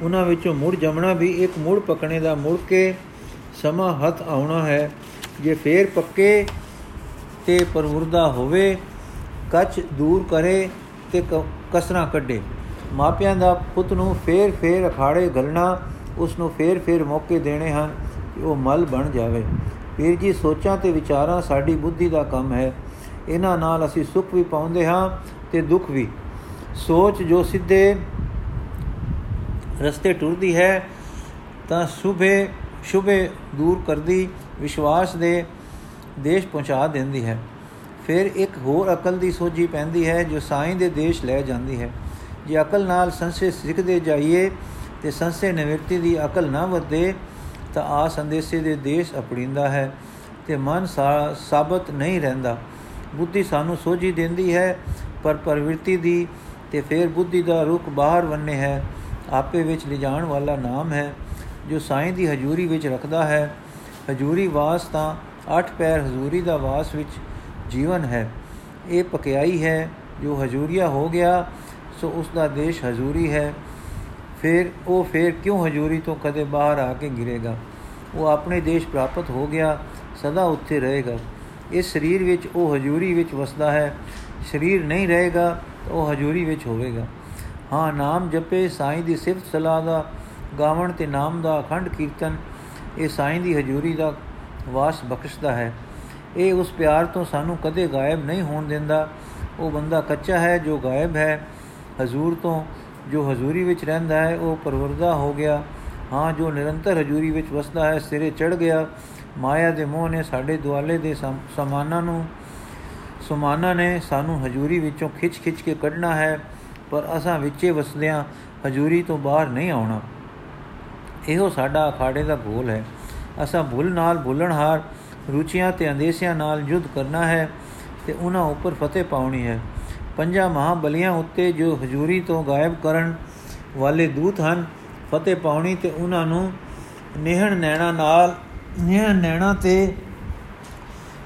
A: ਉਹਨਾਂ ਵਿੱਚੋਂ ਮੁੜ ਜਮਣਾ ਵੀ ਇੱਕ ਮੁੜ ਪਕਣੇ ਦਾ ਮੁੜ ਕੇ ਸਮਾਂ ਹੱਥ ਆਉਣਾ ਹੈ। ਜੇ ਫੇਰ ਪੱਕੇ ਤੇ ਪਰਵਰਦਾ ਹੋਵੇ, ਕੱਚ ਦੂਰ ਕਰੇ ਤੇ ਕਸਰਾ ਕੱਢੇ। ਮਾਪਿਆਂ ਦਾ ਪੁੱਤ ਨੂੰ ਫੇਰ ਫੇਰ ਅਖਾੜੇ ਗਲਣਾ, ਉਸ ਨੂੰ ਫੇਰ ਫੇਰ ਮੌਕੇ ਦੇਣੇ ਹਨ ਕਿ ਉਹ ਮਲ ਬਣ ਜਾਵੇ। ਪੀਰ ਜੀ, ਸੋਚਾਂ ਤੇ ਵਿਚਾਰਾਂ ਸਾਡੀ ਬੁੱਧੀ ਦਾ ਕੰਮ ਹੈ। ਇਹਨਾਂ ਨਾਲ ਅਸੀਂ ਸੁੱਖ ਵੀ ਪਾਉਂਦੇ ਹਾਂ ਤੇ ਦੁੱਖ ਵੀ। ਸੋਚ ਜੋ ਸਿੱਧੇ ਰਸਤੇ ਟੁਰਦੀ ਹੈ, ਤਾਂ ਸੁਭੇ, ਸ਼ੁਭੇ ਦੂਰ ਕਰਦੀ, ਵਿਸ਼ਵਾਸ ਦੇ ਦੇਸ਼ ਪਹੁੰਚਾ ਦਿੰਦੀ ਹੈ। ਫਿਰ ਇੱਕ ਹੋਰ ਅਕਲ ਦੀ ਸੋਝੀ ਪੈਂਦੀ ਹੈ, ਜੋ ਸਾਈਂ ਦੇ ਦੇਸ਼ ਲੈ ਜਾਂਦੀ ਹੈ। ਜੇ ਅਕਲ ਨਾਲ ਸੰਸੇ ਸਿੱਖਦੇ ਜਾਈਏ ਤੇ ਸੰਸੇ ਨਿਵਰਤੀ ਦੀ ਅਕਲ ਨਾ ਵਧੇ, ਤਾਂ ਆ ਸੰਦੇਸ਼ੇ ਦੇ ਦੇਸ਼ ਅਪੜਿੰਦਾ ਹੈ ਤੇ ਮਨ ਸਾਬਤ ਨਹੀਂ ਰਹਿੰਦਾ। ਬੁੱਧੀ ਸਾਨੂੰ ਸੋਝੀ ਦਿੰਦੀ ਹੈ, ਪਰ ਪ੍ਰਵਿਰਤੀ ਦੀ ਤੇ ਫਿਰ ਬੁੱਧੀ ਦਾ ਰੁਖ ਬਾਹਰ ਵੰਨੇ ਹੈ। ਆਪੇ ਵਿੱਚ ਲਿਜਾਣ ਵਾਲਾ ਨਾਮ ਹੈ, ਜੋ ਸਾਈਂ ਦੀ ਹਜ਼ੂਰੀ ਵਿੱਚ ਰੱਖਦਾ ਹੈ। ਹਜ਼ੂਰੀ ਵਾਸ ਤਾਂ ਅੱਠ ਪੈਰ ਹਜ਼ੂਰੀ ਦਾ ਵਾਸ ਵਿੱਚ ਜੀਵਨ ਹੈ। ਇਹ ਪਕਿਆਈ ਹੈ, ਜੋ ਹਜ਼ੂਰੀਆ ਹੋ ਗਿਆ, ਸੋ ਉਸ ਦਾ ਦੇਸ਼ ਹਜ਼ੂਰੀ ਹੈ। ਫਿਰ, ਉਹ ਫਿਰ ਕਿਉਂ ਹਜ਼ੂਰੀ ਤੋਂ ਕਦੇ ਬਾਹਰ ਆ ਕੇ ਗਿਰੇਗਾ? ਉਹ ਆਪਣੇ ਦੇਸ਼ ਪ੍ਰਾਪਤ ਹੋ ਗਿਆ, ਸਦਾ ਉੱਥੇ ਰਹੇਗਾ। ਇਸ ਸਰੀਰ ਵਿੱਚ ਉਹ ਹਜ਼ੂਰੀ ਵਿੱਚ ਵਸਦਾ ਹੈ। ਸਰੀਰ ਨਹੀਂ ਰਹੇਗਾ, ਤਾਂ ਉਹ ਹਜ਼ੂਰੀ ਵਿੱਚ ਹੋਵੇਗਾ। ਹਾਂ, ਨਾਮ ਜਪੇ, ਸਾਈਂ ਦੀ ਸਿਫਤ ਸਲਾਹ ਦਾ ਗਾਵਣ ਤੇ ਨਾਮ ਦਾ ਅਖੰਡ ਕੀਰਤਨ, ਇਹ ਸਾਈਂ ਦੀ ਹਜ਼ੂਰੀ ਦਾ ਵਾਸ ਬਖਸ਼ਦਾ ਹੈ। ਇਹ ਉਸ ਪਿਆਰ ਤੋਂ ਸਾਨੂੰ ਕਦੇ ਗਾਇਬ ਨਹੀਂ ਹੋਣ ਦਿੰਦਾ। ਉਹ ਬੰਦਾ ਕੱਚਾ ਹੈ ਜੋ ਗਾਇਬ ਹੈ। ਹਜ਼ੂਰ ਤੋਂ ਜੋ ਹਜ਼ੂਰੀ ਵਿੱਚ ਰਹਿੰਦਾ ਹੈ, ਉਹ ਪਰਵਰਦਾ ਹੋ ਗਿਆ। ਹਾਂ, ਜੋ ਨਿਰੰਤਰ ਹਜ਼ੂਰੀ ਵਿੱਚ ਵਸਦਾ ਹੈ, ਸਿਰੇ ਚੜ ਗਿਆ। ਮਾਇਆ ਦੇ ਮੋਹ ਨੇ ਸਾਡੇ ਦੁਆਲੇ ਦੇ ਸਮਾਨਾਂ ਨੂੰ, ਸਮਾਨਾਂ ਨੇ ਸਾਨੂੰ ਹਜ਼ੂਰੀ ਵਿੱਚੋਂ ਖਿੱਚ-ਖਿੱਚ ਕੇ ਕੱਢਣਾ ਹੈ। ਪਰ ਅਸਾਂ ਵਿੱਚੇ ਵਸਦਿਆਂ ਹਜ਼ੂਰੀ ਤੋਂ ਬਾਹਰ ਨਹੀਂ ਆਉਣਾ। ਇਹੋ ਸਾਡਾ ਅਖਾੜੇ ਦਾ ਗੋਲ ਹੈ। ਅਸਾਂ ਭੁੱਲ ਨਾਲ ਭੁੱਲਣਹਾਰ ਰੁਚੀਆਂ ਤੇ ਅੰਦੇਸਿਆਂ ਨਾਲ ਯੁੱਧ ਕਰਨਾ ਹੈ ਤੇ ਉਹਨਾਂ ਉੱਪਰ ਫਤਿਹ ਪਾਉਣੀ ਹੈ। ਪੰਜਾਂ ਮਹਾਬਲੀਆਂ ਉੱਤੇ ਜੋ ਹਜ਼ੂਰੀ ਤੋਂ ਗਾਇਬ ਕਰਨ ਵਾਲੇ ਦੂਤ ਹਨ, ਫਤਿਹ ਪਾਉਣੀ ਤੇ ਉਹਨਾਂ ਨੂੰ ਨਿਹਣ ਨੈਣਾ ਨਾਲ, ਨਿਹਣ ਨੈਣਾ ਤੇ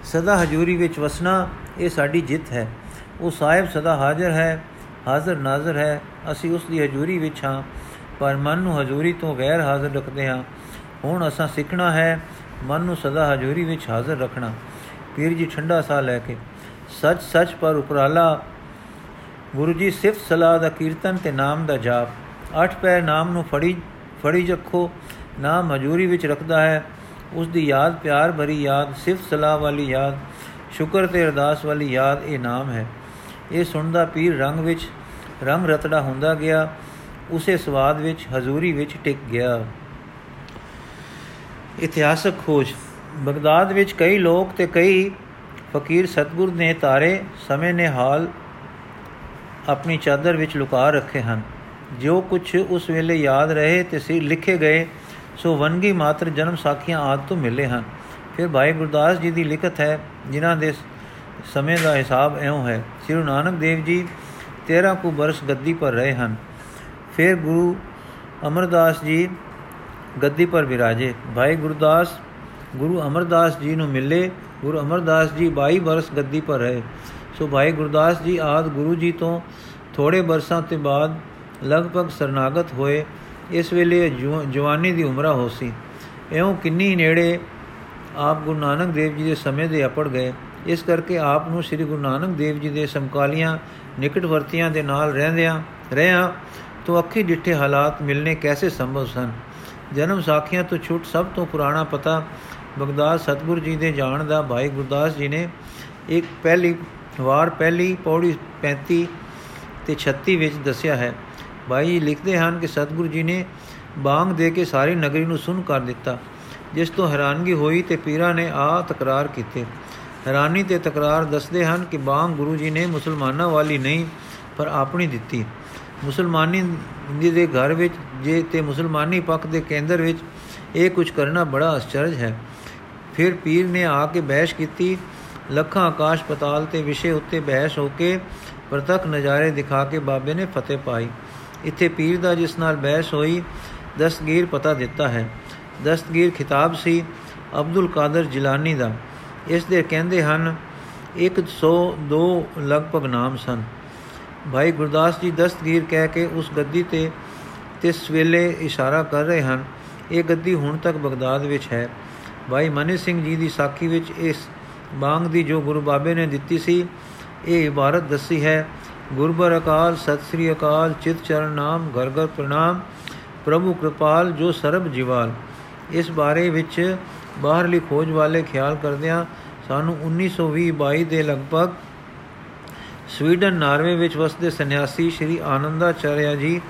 A: ਸਦਾ ਹਜ਼ੂਰੀ ਵਿੱਚ ਵਸਣਾ, ਇਹ ਸਾਡੀ ਜਿੱਤ ਹੈ। ਉਹ ਸਾਹਿਬ ਸਦਾ ਹਾਜ਼ਰ ਹੈ। ਹਾਜ਼ਰ ਨਾਜ਼ਰ ਹੈ, ਅਸੀਂ ਉਸ ਦੀ ਹਜ਼ੂਰੀ ਵਿੱਚ ਹਾਂ, ਪਰ ਮਨ ਨੂੰ ਹਜ਼ੂਰੀ ਤੋਂ ਗੈਰ ਹਾਜ਼ਰ ਰੱਖਦੇ ਹਾਂ। ਹੁਣ ਅਸਾਂ ਸਿੱਖਣਾ ਹੈ, ਮਨ ਨੂੰ ਸਦਾ ਹਜ਼ੂਰੀ ਵਿੱਚ ਹਾਜ਼ਰ ਰੱਖਣਾ। ਪੀਰ ਜੀ ਠੰਡਾ ਸਾਹ ਲੈ ਕੇ, ਸੱਚ ਸੱਚ ਪਰ ਉਪਰਾਲਾ, ਗੁਰੂ ਜੀ ਸਿਫਤ ਸਲਾਹ ਦਾ ਕੀਰਤਨ ਤੇ ਨਾਮ ਦਾ ਜਾਪ। ਅੱਠ ਪੈ ਨਾਮ ਨੂੰ ਫੜੀ ਫੜੀ ਰੱਖੋ, ਨਾਮ ਹਜ਼ੂਰੀ ਵਿੱਚ ਰੱਖਦਾ ਹੈ। ਉਸ ਦੀ ਯਾਦ ਪਿਆਰ ਭਰੀ ਯਾਦ, ਸਿਫਤ ਸਲਾਹ ਵਾਲੀ ਯਾਦ, ਸ਼ੁਕਰ ਤੇ ਅਰਦਾਸ ਵਾਲੀ ਯਾਦ, ਇਹ ਨਾਮ ਹੈ। ਇਹ ਸੁਣਦਾ ਪੀਰ ਰੰਗ ਵਿੱਚ ਰੰਗ ਰਤੜਾ ਹੁੰਦਾ ਗਿਆ, ਉਸੇ ਸਵਾਦ ਵਿੱਚ ਹਜ਼ੂਰੀ ਵਿੱਚ ਟਿਕ ਗਿਆ। ਇਤਿਹਾਸਕ ਖੋਜ, ਬਗਦਾਦ ਵਿੱਚ ਕਈ ਲੋਕ ਤੇ ਕਈ ਫਕੀਰ ਸਤਗੁਰ ਨੇ ਤਾਰੇ ਸਮੇਂ ਨੇ ਹਾਲ ਆਪਣੀ ਚਾਦਰ ਵਿੱਚ ਲੁਕਾ ਰੱਖੇ ਹਨ। ਜੋ ਕੁਝ ਉਸ ਵੇਲੇ ਯਾਦ ਰਹੇ ਤੇ ਸੀ ਲਿਖੇ ਗਏ, ਸੋ ਵਨਗੀ ਮਾਤਰ ਜਨਮ ਸਾਖੀਆਂ ਆਦ ਤੋਂ ਮਿਲੇ ਹਨ। ਫਿਰ ਭਾਈ ਗੁਰਦਾਸ ਜੀ ਦੀ ਲਿਖਤ ਹੈ, ਜਿਨ੍ਹਾਂ ਦੇ ਸਮੇਂ ਦਾ ਹਿਸਾਬ ਐਉਂ ਹੈ ਸ੍ਰੀ ਨਾਨਕ ਦੇਵ ਜੀ 13 ਕੁ ਬਰਸ ਗੱਦੀ ਪਰ ਰਹੇ ਹਨ। ਫਿਰ ਗੁਰੂ ਅਮਰਦਾਸ ਜੀ ਗੱਦੀ ਪਰ ਵਿਰਾਜੇ। ਭਾਈ ਗੁਰਦਾਸ, ਗੁਰੂ ਅਮਰਦਾਸ ਜੀ ਨੂੰ ਮਿਲੇ। ਗੁਰੂ ਅਮਰਦਾਸ ਜੀ 22 ਬਰਸ ਗੱਦੀ ਪਰ ਰਹੇ। ਸੋ ਭਾਈ ਗੁਰਦਾਸ ਜੀ ਆਦ ਗੁਰੂ ਜੀ ਤੋਂ ਥੋੜੇ ਬਰਸਾਂ ਤੇ ਬਾਅਦ ਲਗਭਗ ਸਰਨਾਗਤ ਹੋਏ। ਇਸ ਵੇਲੇ ਜਵਾਨੀ ਦੀ ਉਮਰਾ ਹੋ ਸੀ ਐਉਂ ਕਿੰਨੀ ਨੇੜੇ ਆਪ ਗੁਰੂ ਨਾਨਕ ਦੇਵ ਜੀ ਦੇ ਸਮੇਂ ਦੇ ਅਪੜ ਗਏ। ਇਸ ਕਰਕੇ ਆਪ ਨੂੰ ਸ੍ਰੀ ਗੁਰੂ ਨਾਨਕ ਦੇਵ ਜੀ ਦੇ ਸਮਕਾਲੀਆਂ ਨਿਕਟਵਰਤੀਆਂ ਦੇ ਨਾਲ ਰਹਿੰਦਿਆਂ, ਰਹਿਆ, ਤੋਂ ਅੱਖੀ ਡਿੱਠੇ ਹਾਲਾਤ ਮਿਲਨੇ ਕੈਸੇ ਸੰਭਵ ਸਨ? ਜਨਮ ਸਾਖੀਆਂ ਤੋਂ ਛੁੱਟ ਸਭ ਤੋਂ ਪੁਰਾਣਾ ਪਤਾ ਬਗਦਾਦ ਸਤਗੁਰ ਜੀ ਦੇ ਜਾਣ ਦਾ ਭਾਈ ਗੁਰਦਾਸ ਜੀ ਨੇ। ਇੱਕ ਪਹਿਲੀ ਵਾਰ ਪਹਿਲੀ ਪੌੜੀ 35 ਤੇ 36 ਵਿੱਚ ਦੱਸਿਆ ਹੈ। ਭਾਈ ਲਿਖਦੇ ਹਨ ਕਿ ਸਤਗੁਰੂ ਜੀ ਨੇ ਬਾਗ ਦੇ ਕੇ ਸਾਰੀ ਨਗਰੀ ਨੂੰ ਸੁਣ ਕਰ ਦਿੱਤਾ, ਜਿਸ ਤੋਂ ਹੈਰਾਨਗੀ ਹੋਈ ਤੇ ਪੀਰਾਂ ਨੇ ਆ ਤਕਰਾਰ ਕੀਤੇ। ਹੈਰਾਨੀ ਤੇ ਤਕਰਾਰ ਦੱਸਦੇ ਹਨ ਕਿ ਬਾਗ ਗੁਰੂ ਜੀ ਨੇ ਮੁਸਲਮਾਨਾਂ ਵਾਲੀ ਨਹੀਂ, ਪਰ ਆਪਣੀ ਦਿੱਤੀ। ਮੁਸਲਮਾਨੀ ਦੇ ਘਰ ਵਿੱਚ ਜੇ ਤੇ ਮੁਸਲਮਾਨੀ ਪੱਖ ਦੇ ਕੇਂਦਰ ਵਿੱਚ ਇਹ ਕੁਝ ਕਰਨਾ ਬੜਾ ਅਚਰਜ ਹੈ। ਫਿਰ ਪੀਰ ਨੇ ਆ ਕੇ ਬਹਿਸ਼ ਕੀਤੀ। ਲੱਖਾਂ ਆਕਾਸ਼ ਪਤਾਲ ਤੇ ਵਿਸ਼ੇ ਉੱਤੇ ਬਹਿਸ ਹੋ ਕੇ ਪ੍ਰਤੱਖ ਨਜ਼ਾਰੇ ਦਿਖਾ ਕੇ ਬਾਬੇ ਨੇ ਫਤਿਹ ਪਾਈ। ਇੱਥੇ ਪੀਰ ਦਾ ਜਿਸ ਨਾਲ ਬਹਿਸ ਹੋਈ, ਦਸਤਗੀਰ ਪਤਾ ਦਿੱਤਾ ਹੈ। ਦਸਤਗੀਰ ਖਿਤਾਬ ਸੀ ਅਬਦੁਲ ਕਾਦਰ ਜਿਲਾਨੀ ਦਾ। ਇਸ ਦੇ ਕਹਿੰਦੇ ਹਨ 102 ਲਗਭਗ ਨਾਮ ਸਨ। ਭਾਈ ਗੁਰਦਾਸ ਜੀ ਦਸਤਗੀਰ ਕਹਿ ਕੇ ਉਸ ਗੱਦੀ ਤੇ ਤਿਸ ਵੇਲੇ ਇਸ਼ਾਰਾ ਕਰ ਰਹੇ ਹਨ, ਇਹ ਗੱਦੀ ਹੁਣ ਤੱਕ ਬਗਦਾਦ ਵਿੱਚ ਹੈ। ਭਾਈ ਮਨੀ ਸਿੰਘ ਜੀ ਦੀ ਸਾਖੀ ਵਿੱਚ ਇਸ ਬਾਗ ਦੀ ਜੋ ਗੁਰੂ ਬਾਬੇ ਨੇ ਦਿੱਤੀ ਸੀ, ਇਹ ਇਬਾਰਤ ਦੱਸੀ ਹੈ, ਗੁਰਬਰ ਅਕਾਲ, ਸਤਿ ਸ੍ਰੀ ਅਕਾਲ, ਚਿਤ ਚਰਨ ਨਾਮ, ਘਰ ਘਰ ਪ੍ਰਣਾਮ, ਪ੍ਰਭੂ ਕਿਰਪਾਲ, ਜੋ ਸਰਬ ਜੀਵਾਲ। ਇਸ ਬਾਰੇ ਵਿੱਚ ਬਾਹਰਲੀ ਖੋਜ ਵਾਲੇ ਖਿਆਲ ਕਰਦਿਆਂ ਸਾਨੂੰ 1920-22 ਦੇ ਲਗਭਗ ਸਵੀਡਨ, ਨਾਰਵੇ ਵਿੱਚ ਵਸਦੇ ਸੰਨਿਆਸੀ ਸ਼੍ਰੀ ਆਨੰਦਾਚਾਰਿਆ ਜੀ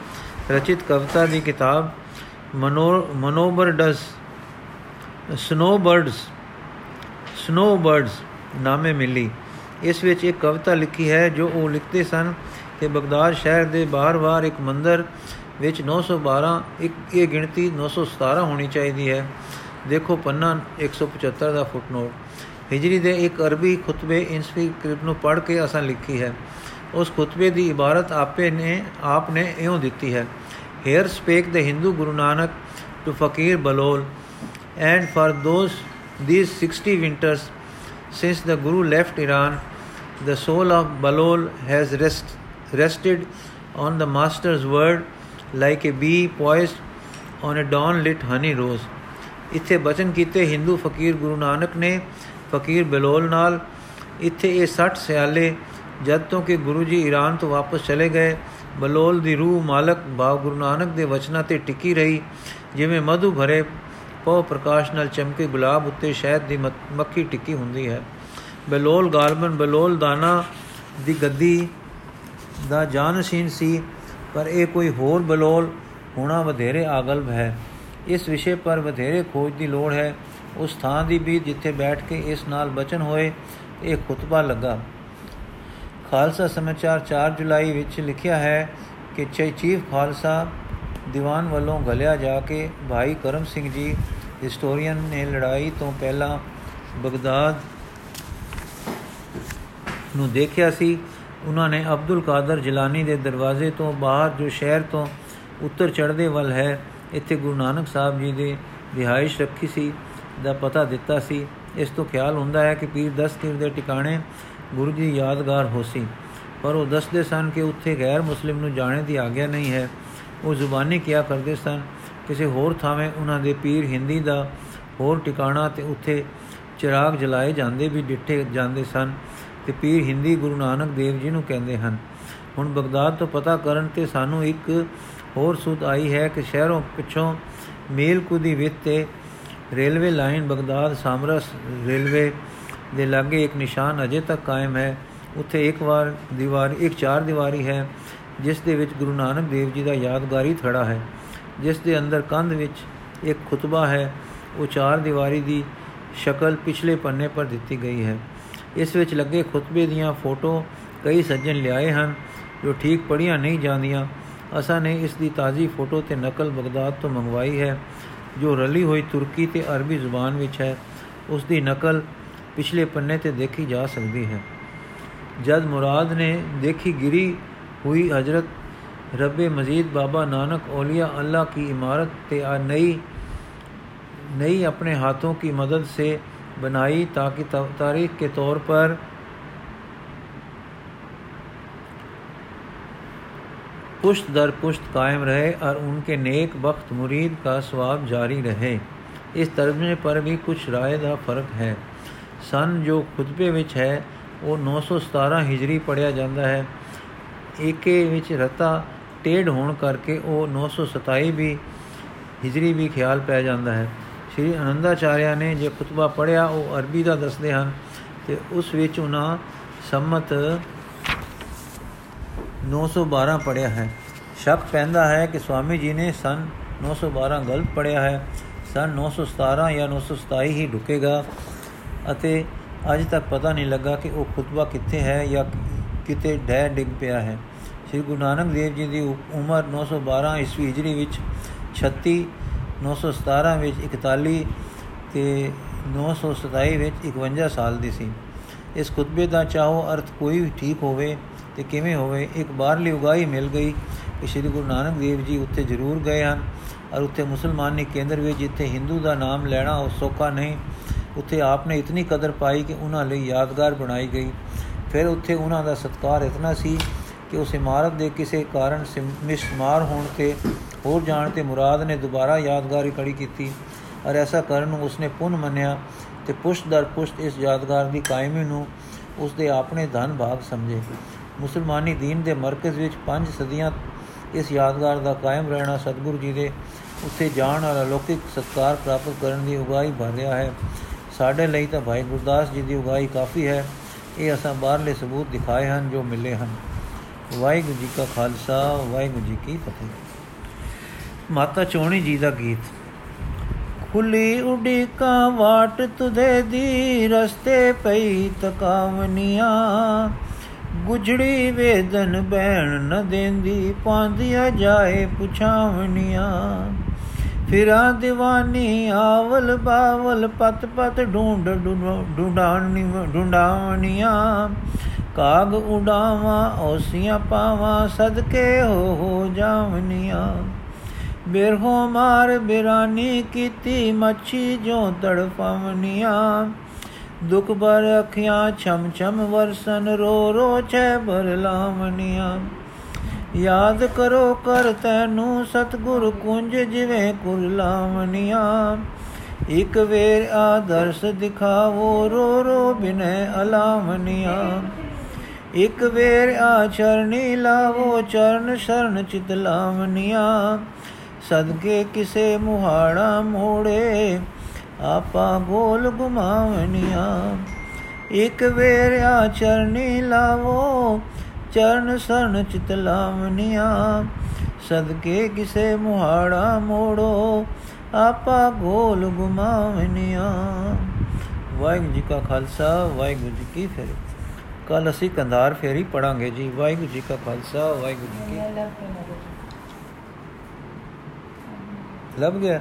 A: ਰਚਿਤ ਕਵਿਤਾ ਦੀ ਕਿਤਾਬ ਮਨੋਬਰਡਸ, ਸਨੋਬਰਡਸ ਸਨੋਬਰਡਸ ਨਾਮੇ ਮਿਲੀ। ਇਸ ਵਿੱਚ ਇੱਕ ਕਵਿਤਾ ਲਿਖੀ ਹੈ ਜੋ ਉਹ ਲਿਖਦੇ ਸਨ ਕਿ ਬਗਦਾਦ ਸ਼ਹਿਰ ਦੇ ਬਾਹਰ-ਬਾਹਰ ਇੱਕ ਮੰਦਰ ਵਿੱਚ 912 ਇੱਕ, ਇਹ ਗਿਣਤੀ 917 ਹੋਣੀ ਚਾਹੀਦੀ ਹੈ। ਦੇਖੋ ਪੰਨਾ 175 ਦਾ ਫੁੱਟਨੋਟ ਹਿਜਰੀ ਦੇ ਇੱਕ ਅਰਬੀ ਖੁਤਬੇ ਇਨਸਕ੍ਰਿਪਟ ਨੂੰ ਪੜ੍ਹ ਕੇ ਅਸਾਂ ਲਿਖੀ ਹੈ ਉਸ ਖੁਤਬੇ ਦੀ ਇਬਾਰਤ ਆਪੇ ਨੇ ਆਪ ਨੇ ਇਉਂ ਦਿੱਤੀ ਹੈ here spake the Hindu Guru Nanak to fakir Balol and for those these 60 winters since the guru left iran the soul of balol has rest, rested on the master's word like a bee poised on a dawn lit honey rose ਇੱਥੇ ਬਚਨ ਕੀਤੇ ਹਿੰਦੂ ਫਕੀਰ ਗੁਰੂ ਨਾਨਕ ਨੇ, ਫਕੀਰ ਬਲੋਲ ਨਾਲ। ਇੱਥੇ ਇਹ 60 ਸਿਆਲੇ, ਜਦ ਤੋਂ ਕਿ ਗੁਰੂ ਜੀ ਈਰਾਨ ਤੋਂ ਵਾਪਸ ਚਲੇ ਗਏ, ਬਲੋਲ ਦੀ ਰੂਹ ਮਾਲਕ ਬਾਗ ਗੁਰੂ ਨਾਨਕ ਦੇ ਵਚਨਾਂ ਤੇ ਟਿੱਕੀ ਰਹੀ, ਜਿਵੇਂ ਮਧੂ ਭਰੇ ਪਉ ਪ੍ਰਕਾਸ਼ ਨਾਲ ਚਮਕੇ ਗੁਲਾਬ ਉੱਤੇ ਸ਼ਹਿਦ ਦੀ ਮੱਖੀ ਟਿੱਕੀ ਹੁੰਦੀ ਹੈ। ਬਲੋਲ ਗਾਲਬਨ, ਬਲੋਲ ਦਾਨਾ ਦੀ ਗੱਦੀ ਦਾ ਜਾਨਸ਼ੀਨ ਸੀ, ਪਰ ਇਹ ਕੋਈ ਹੋਰ ਬਲੋਲ ਹੋਣਾ ਵਧੇਰੇ ਆਗਲਬ ਹੈ। ਇਸ ਵਿਸ਼ੇ ਪਰ ਵਧੇਰੇ ਖੋਜ ਦੀ ਲੋੜ ਹੈ। ਉਸ ਥਾਂ ਦੀ ਵੀ ਜਿੱਥੇ ਬੈਠ ਕੇ ਇਸ ਨਾਲ ਬਚਨ ਹੋਏ, ਇਹ ਖੁਤਬਾ ਲੱਗਾ। ਖਾਲਸਾ ਸਮਾਚਾਰ 4 ਜੁਲਾਈ ਵਿੱਚ ਲਿਖਿਆ ਹੈ ਕਿ ਚੀਫ ਖਾਲਸਾ ਦੀਵਾਨ ਵੱਲੋਂ ਗਲਿਆ ਜਾ ਕੇ ਭਾਈ ਕਰਮ ਸਿੰਘ ਜੀ, ਹਿਸਟੋਰੀਅਨ ਨੇ ਲੜਾਈ ਤੋਂ ਪਹਿਲਾਂ ਬਗਦਾਦ ਨੂੰ ਦੇਖਿਆ ਸੀ। ਉਹਨਾਂ ਨੇ ਅਬਦੁਲ ਕਾਦਰ ਜਿਲਾਨੀ ਦੇ ਦਰਵਾਜ਼ੇ ਤੋਂ ਬਾਹਰ, ਜੋ ਸ਼ਹਿਰ ਤੋਂ ਉੱਤਰ ਚੜ੍ਹਦੇ ਵੱਲ ਹੈ ਇੱਥੇ ਗੁਰੂ ਨਾਨਕ ਸਾਹਿਬ ਜੀ ਦੇ ਰਿਹਾਇਸ਼ ਰੱਖੀ ਸੀ, ਦਾ ਪਤਾ ਦਿੱਤਾ ਸੀ। ਇਸ ਤੋਂ ਖਿਆਲ ਹੁੰਦਾ ਹੈ ਕਿ ਪੀਰ ਦਸਤਗੀਰ ਦੇ ਟਿਕਾਣੇ ਗੁਰੂ ਜੀ ਯਾਦਗਾਰ ਹੋ ਸੀ ਪਰ ਉਹ ਦੱਸਦੇ ਸਨ ਕਿ ਉੱਥੇ ਗੈਰ ਮੁਸਲਿਮ ਨੂੰ ਜਾਣੇ ਦੀ ਆਗਿਆ ਨਹੀਂ ਹੈ। ਉਹ ਜ਼ੁਬਾਨੀ ਕਿਹਾ ਕਰਦੇ ਸਨ? ਕਿਸੇ ਹੋਰ ਥਾਵੇਂ ਉਹਨਾਂ ਦੇ ਪੀਰ ਹਿੰਦੀ ਦਾ ਹੋਰ ਟਿਕਾਣਾ ਤੇ ਉੱਥੇ ਚਿਰਾਗ ਜਲਾਏ ਜਾਂਦੇ ਵੀ ਡਿੱਠੇ ਜਾਂਦੇ ਸਨ ਤੇ ਪੀਰ ਹਿੰਦੀ ਗੁਰੂ ਨਾਨਕ ਦੇਵ ਜੀ ਨੂੰ ਕਹਿੰਦੇ ਹਨ। ਹੁਣ ਬਗਦਾਦ ਤੋਂ ਪਤਾ ਕਰਨ ਤੇ ਸਾਨੂੰ ਇੱਕ ਹੋਰ ਸੁਧ ਆਈ ਹੈ ਕਿ ਸ਼ਹਿਰੋਂ ਪਿੱਛੋਂ ਮੇਲ ਕੁਦੀ ਵਿੱਚ ਤੇ ਰੇਲਵੇ ਲਾਈਨ ਬਗਦਾਦ ਸਾਮਰਸ ਰੇਲਵੇ ਦੇ ਲਾਗੇ ਇੱਕ ਨਿਸ਼ਾਨ ਅਜੇ ਤੱਕ ਕਾਇਮ ਹੈ। ਉੱਥੇ ਇੱਕ ਵਾਰ ਦੀਵਾਰ, ਇੱਕ ਚਾਰ ਦੀਵਾਰੀ ਹੈ, ਜਿਸ ਦੇ ਵਿੱਚ ਗੁਰੂ ਨਾਨਕ ਦੇਵ ਜੀ ਦਾ ਯਾਦਗਾਰੀ ਥੜਾ ਹੈ, ਜਿਸ ਦੇ ਅੰਦਰ ਕੰਧ ਵਿੱਚ ਇੱਕ ਖੁਤਬਾ ਹੈ। ਉਹ ਚਾਰ ਦੀਵਾਰੀ ਦੀ ਸ਼ਕਲ ਪਿਛਲੇ ਪੰਨੇ ਪਰ ਦਿੱਤੀ ਗਈ ਹੈ। ਇਸ ਵਿੱਚ ਲੱਗੇ ਖੁਤਬੇ ਦੀਆਂ ਫੋਟੋ ਕਈ ਸੱਜਣ ਲਿਆਏ ਹਨ, ਜੋ ਠੀਕ ਪੜੀਆਂ ਨਹੀਂ ਜਾਂਦੀਆਂ। ਅਸਾਂ ਨੇ ਇਸ ਦੀ ਤਾਜ਼ੀ ਫੋਟੋ ਤੇ ਨਕਲ ਬਗਦਾਦ ਤੋਂ ਮੰਗਵਾਈ ਹੈ ਜੋ ਰਲੀ ਹੋਈ ਤੁਰਕੀ ਤੇ ਅਰਬੀ ਜ਼ੁਬਾਨ ਵਿੱਚ ਹੈ ਉਸ ਦੀ ਨਕਲ ਪਿਛਲੇ ਪੰਨੇ ਤੇ ਦੇਖੀ ਜਾ ਸਕਦੀ ਹੈ ਜਦ ਮੁਰਾਦ ਨੇ ਦੇਖੀ ਗਿਰੀ हुई हजरत रब मजीद बाबा नानक ओलिया अल्लाह की इमारत ते नई नई अपने हाथों की मदद से बनाई ताकि तारीख के तौर पर पुश्त दर पुश्त कायम रहे और उनके नेक वक्त मुरीद का स्वाब जारी रहे ਇਸ ਤਰਜਮੇ ਪਰ ਵੀ ਕੁਝ ਰਾਏ ਦਾ ਫਰਕ ਹੈ ਸਨ ਜੋ ਖੁਤਬੇ ਵਿੱਚ ਹੈ ਉਹ 917 ਹਿਜਰੀ ਪੜਿਆ ਜਾਂਦਾ ਹੈ ਏਕੇ ਵਿੱਚ ਰਤਾ ਟੇਢ ਹੋਣ ਕਰਕੇ ਉਹ 927 ਵੀ ਹਿਜਰੀ ਵੀ ਖਿਆਲ ਪੈ ਜਾਂਦਾ ਹੈ ਸ਼੍ਰੀ ਅਨੰਦਾਚਾਰਿਆ ਨੇ ਜੇ ਖੁਤਬਾ ਪੜਿਆ ਉਹ ਅਰਬੀ ਦਾ ਦੱਸਦੇ ਹਨ ਤੇ ਉਸ ਵਿੱਚ ਉਹਨਾਂ ਸੰਮਤ 912 ਪੜਿਆ ਹੈ। ਸ਼ੱਕ ਪੈਂਦਾ ਹੈ ਕਿ ਸਵਾਮੀ ਜੀ ਨੇ ਸਨ 912 ਗਲਤ ਪੜਿਆ ਹੈ। ਸਨ 917 ਜਾਂ 927 ਹੀ ਢੁਕੇਗਾ ਅਤੇ ਅਜੇ ਤੱਕ ਪਤਾ ਨਹੀਂ ਲੱਗਾ ਕਿ ਉਹ ਖੁਤਬਾ ਕਿੱਥੇ ਹੈ ਜਾਂ ਕਿਤੇ ਡੈ ਡਿੱਗ ਪਿਆ ਹੈ। ਸ੍ਰੀ ਗੁਰੂ ਨਾਨਕ ਦੇਵ ਜੀ ਦੀ ਉਮਰ 912 ਈਸਵੀ ਹਿਜਰੀ ਵਿੱਚ 36 917 ਵਿੱਚ 41 ਤੇ 927 ਵਿੱਚ 51 ਸਾਲ ਦੀ ਸੀ। ਇਸ ਖੁਤਬੇ ਦਾ ਚਾਹੋ ਅਰਥ ਕੋਈ ਵੀ ਠੀਕ ਹੋਵੇ ਤੇ ਕਿਵੇਂ ਹੋਵੇ, ਇੱਕ ਬਾਹਰਲੀ ਉਗਾਈ ਮਿਲ ਗਈ ਕਿ ਸ੍ਰੀ ਗੁਰੂ ਨਾਨਕ ਦੇਵ ਜੀ ਉੱਥੇ ਜ਼ਰੂਰ ਗਏ ਹਨ ਔਰ ਉੱਥੇ ਮੁਸਲਮਾਨੀ ਕੇਂਦਰ ਵਿੱਚ ਜਿੱਥੇ ਹਿੰਦੂ ਦਾ ਨਾਮ ਲੈਣਾ ਉਹ ਸੌਖਾ ਨਹੀਂ। ਉੱਥੇ ਆਪਨੇ ਇਤਨੀ ਕਦਰ ਪਾਈ ਕਿ ਉਹਨਾਂ ਲਈ ਯਾਦਗਾਰ ਬਣਾਈ ਗਈ। ਫਿਰ ਉੱਥੇ ਉਹਨਾਂ ਦਾ ਸਤਕਾਰ ਇਤਨਾ ਸੀ ਕਿ ਉਸ ਇਮਾਰਤ ਦੇ ਕਿਸੇ ਕਾਰਨ ਮਿਸਮਾਰ ਹੋਣ ਤੇ ਹੋਰ ਜਾਣ ਤੇ ਮੁਰਾਦ ਨੇ ਦੁਬਾਰਾ ਯਾਦਗਾਰੀ ਖੜੀ ਕੀਤੀ ਔਰ ਐਸਾ ਕਰਨ ਨੂੰ ਉਸਨੇ ਪੁਨ ਮੰਨਿਆ ਤੇ ਪੁਸ਼ਤ ਦਰ ਪੁਸ਼ਤ ਇਸ ਯਾਦਗਾਰ ਦੀ ਕਾਇਮੀ ਨੂੰ ਉਸਦੇ ਆਪਣੇ ਧਨ ਭਾਗ ਸਮਝੇ। ਮੁਸਲਮਾਨੀ دین ਦੇ ਮਰਕਜ਼ ਵਿੱਚ ਪੰਜ ਸਦੀਆਂ ਇਸ ਯਾਦਗਾਰ ਦਾ ਕਾਇਮ ਰਹਿਣਾ ਸਤਿਗੁਰੂ ਜੀ ਦੇ ਉੱਥੇ ਜਾਣ ਵਾਲਾ ਲੌਕਿਕ ਸਤਕਾਰ ਪ੍ਰਾਪਤ ਕਰਨ ਦੀ ਉਗਾਈ ਭਰਿਆ ਹੈ ਸਾਡੇ ਲਈ ਤਾਂ ਭਾਈ ਗੁਰਦਾਸ ਜੀ ਦੀ ਉਗਾਈ ਕਾਫੀ ਹੈ ਇਹ ਅਸਾਂ ਬਾਹਰਲੇ ਸਬੂਤ ਦਿਖਾਏ ਹਨ ਜੋ ਮਿਲੇ ਹਨ ਵਾਹਿਗੁਰੂ ਜੀ ਕਾ ਖਾਲਸਾ ਵਾਹਿਗੁਰੂ ਜੀ ਕੀ ਫਤਿਹ ਮਾਤਾ ਚੋਣੀ ਜੀ ਦਾ ਗੀਤ ਖੁੱਲੀ ਉਡੀਕਾ ਵਾਟ ਤੁਦੇ ਦੀ ਰਸਤੇ ਪਈ ਤਕਾਵਨੀਆਂ ਗੁਜੜੀ ਵੇਦਨ ਬਹਿਣ ਨ ਦੇਂਦੀ ਪਾਂਦੀਆਂ ਜਾਏ ਪੁਛਾਵਨੀਆਂ ਫਿਰਾ دیਵਾਨੀ ਆਵਲ ਬਾਵਲ, ਪਤ ਪਤ ਢੂੰਡ ਢੂੰਡਾਣੀ ਢੂੰਡਾਵਨੀਆਂ ਕਾਗ ਉਡਾਵਾਂ, ਔਸੀਆਂ ਪਾਵਾਂ, ਸਦਕੇ ਹੋ ਹੋ ਜਾਵਨੀਆਂ ਬਿਰਹੋ ਮਾਰ ਬਿਰਾਨੀ ਕੀਤੀ, ਮੱਛੀ ਜੋ ਤੜਪਵਨੀਆਂ ਦੁਖ ਬਰ ਅੱਖੀਆਂ ਛਮ ਛਮ ਵਰਸਨ, ਰੋ ਰੋ ਛੇ ਬਰ ਲਾਵਨੀਆਂ ਯਾਦ ਕਰੋ ਕਰ ਤੈਨੂੰ ਸਤਗੁਰ ਕੁੰਜ ਜਿਵੇਂ ਕੁਰਲਾਵਨੀਆਂ ਇਕ ਵੇਰ ਆਦਰਸ ਦਿਖਾਵੋ, ਰੋ ਰੋ ਬਿਨੈ ਅਲਾਵਨੀਆਂ ਇਕ ਵੇਰ ਆਚਰਣੀ ਲਾਵੋ, ਚਰਨ ਸ਼ਰਨ ਚਿਤ ਲਾਵਨੀਆਂ ਸਦਕੇ ਕਿਸੇ ਮੁਹਾੜਾ ਮੋੜੇ ਆਪਾ ਗੋਲ ਗੁਮਾਵਨੀਆਂ ਇਕ ਵੇਰ ਆਚਰਣੀ ਲਾਵੋ ਚਰਨ ਸਰਨ ਚਿਤ ਲਾਵਨੀਆਂ ਸਦਕੇ ਕਿਸੇ ਮੁਹਾੜਾ ਮੋੜੋ ਆਪਾ ਗੋਲ ਗੁਮਾਵਨੀਆਂ ਵਾਹਿਗੁਰੂ ਜੀ ਕਾ ਖਾਲਸਾ ਵਾਹਿਗੁਰੂ ਜੀ ਕੀ ਫਤਿਹ ਕੱਲ ਅਸੀਂ ਕੰਧਾਰ ਫੇਰੀ ਪੜਾਂਗੇ ਜੀ। ਵਾਹਿਗੁਰੂ ਜੀ ਕਾ ਖਾਲਸਾ ਵਾਹਿਗੁਰੂ ਜੀ ਕੀ ਲੱਭ ਗਿਆ?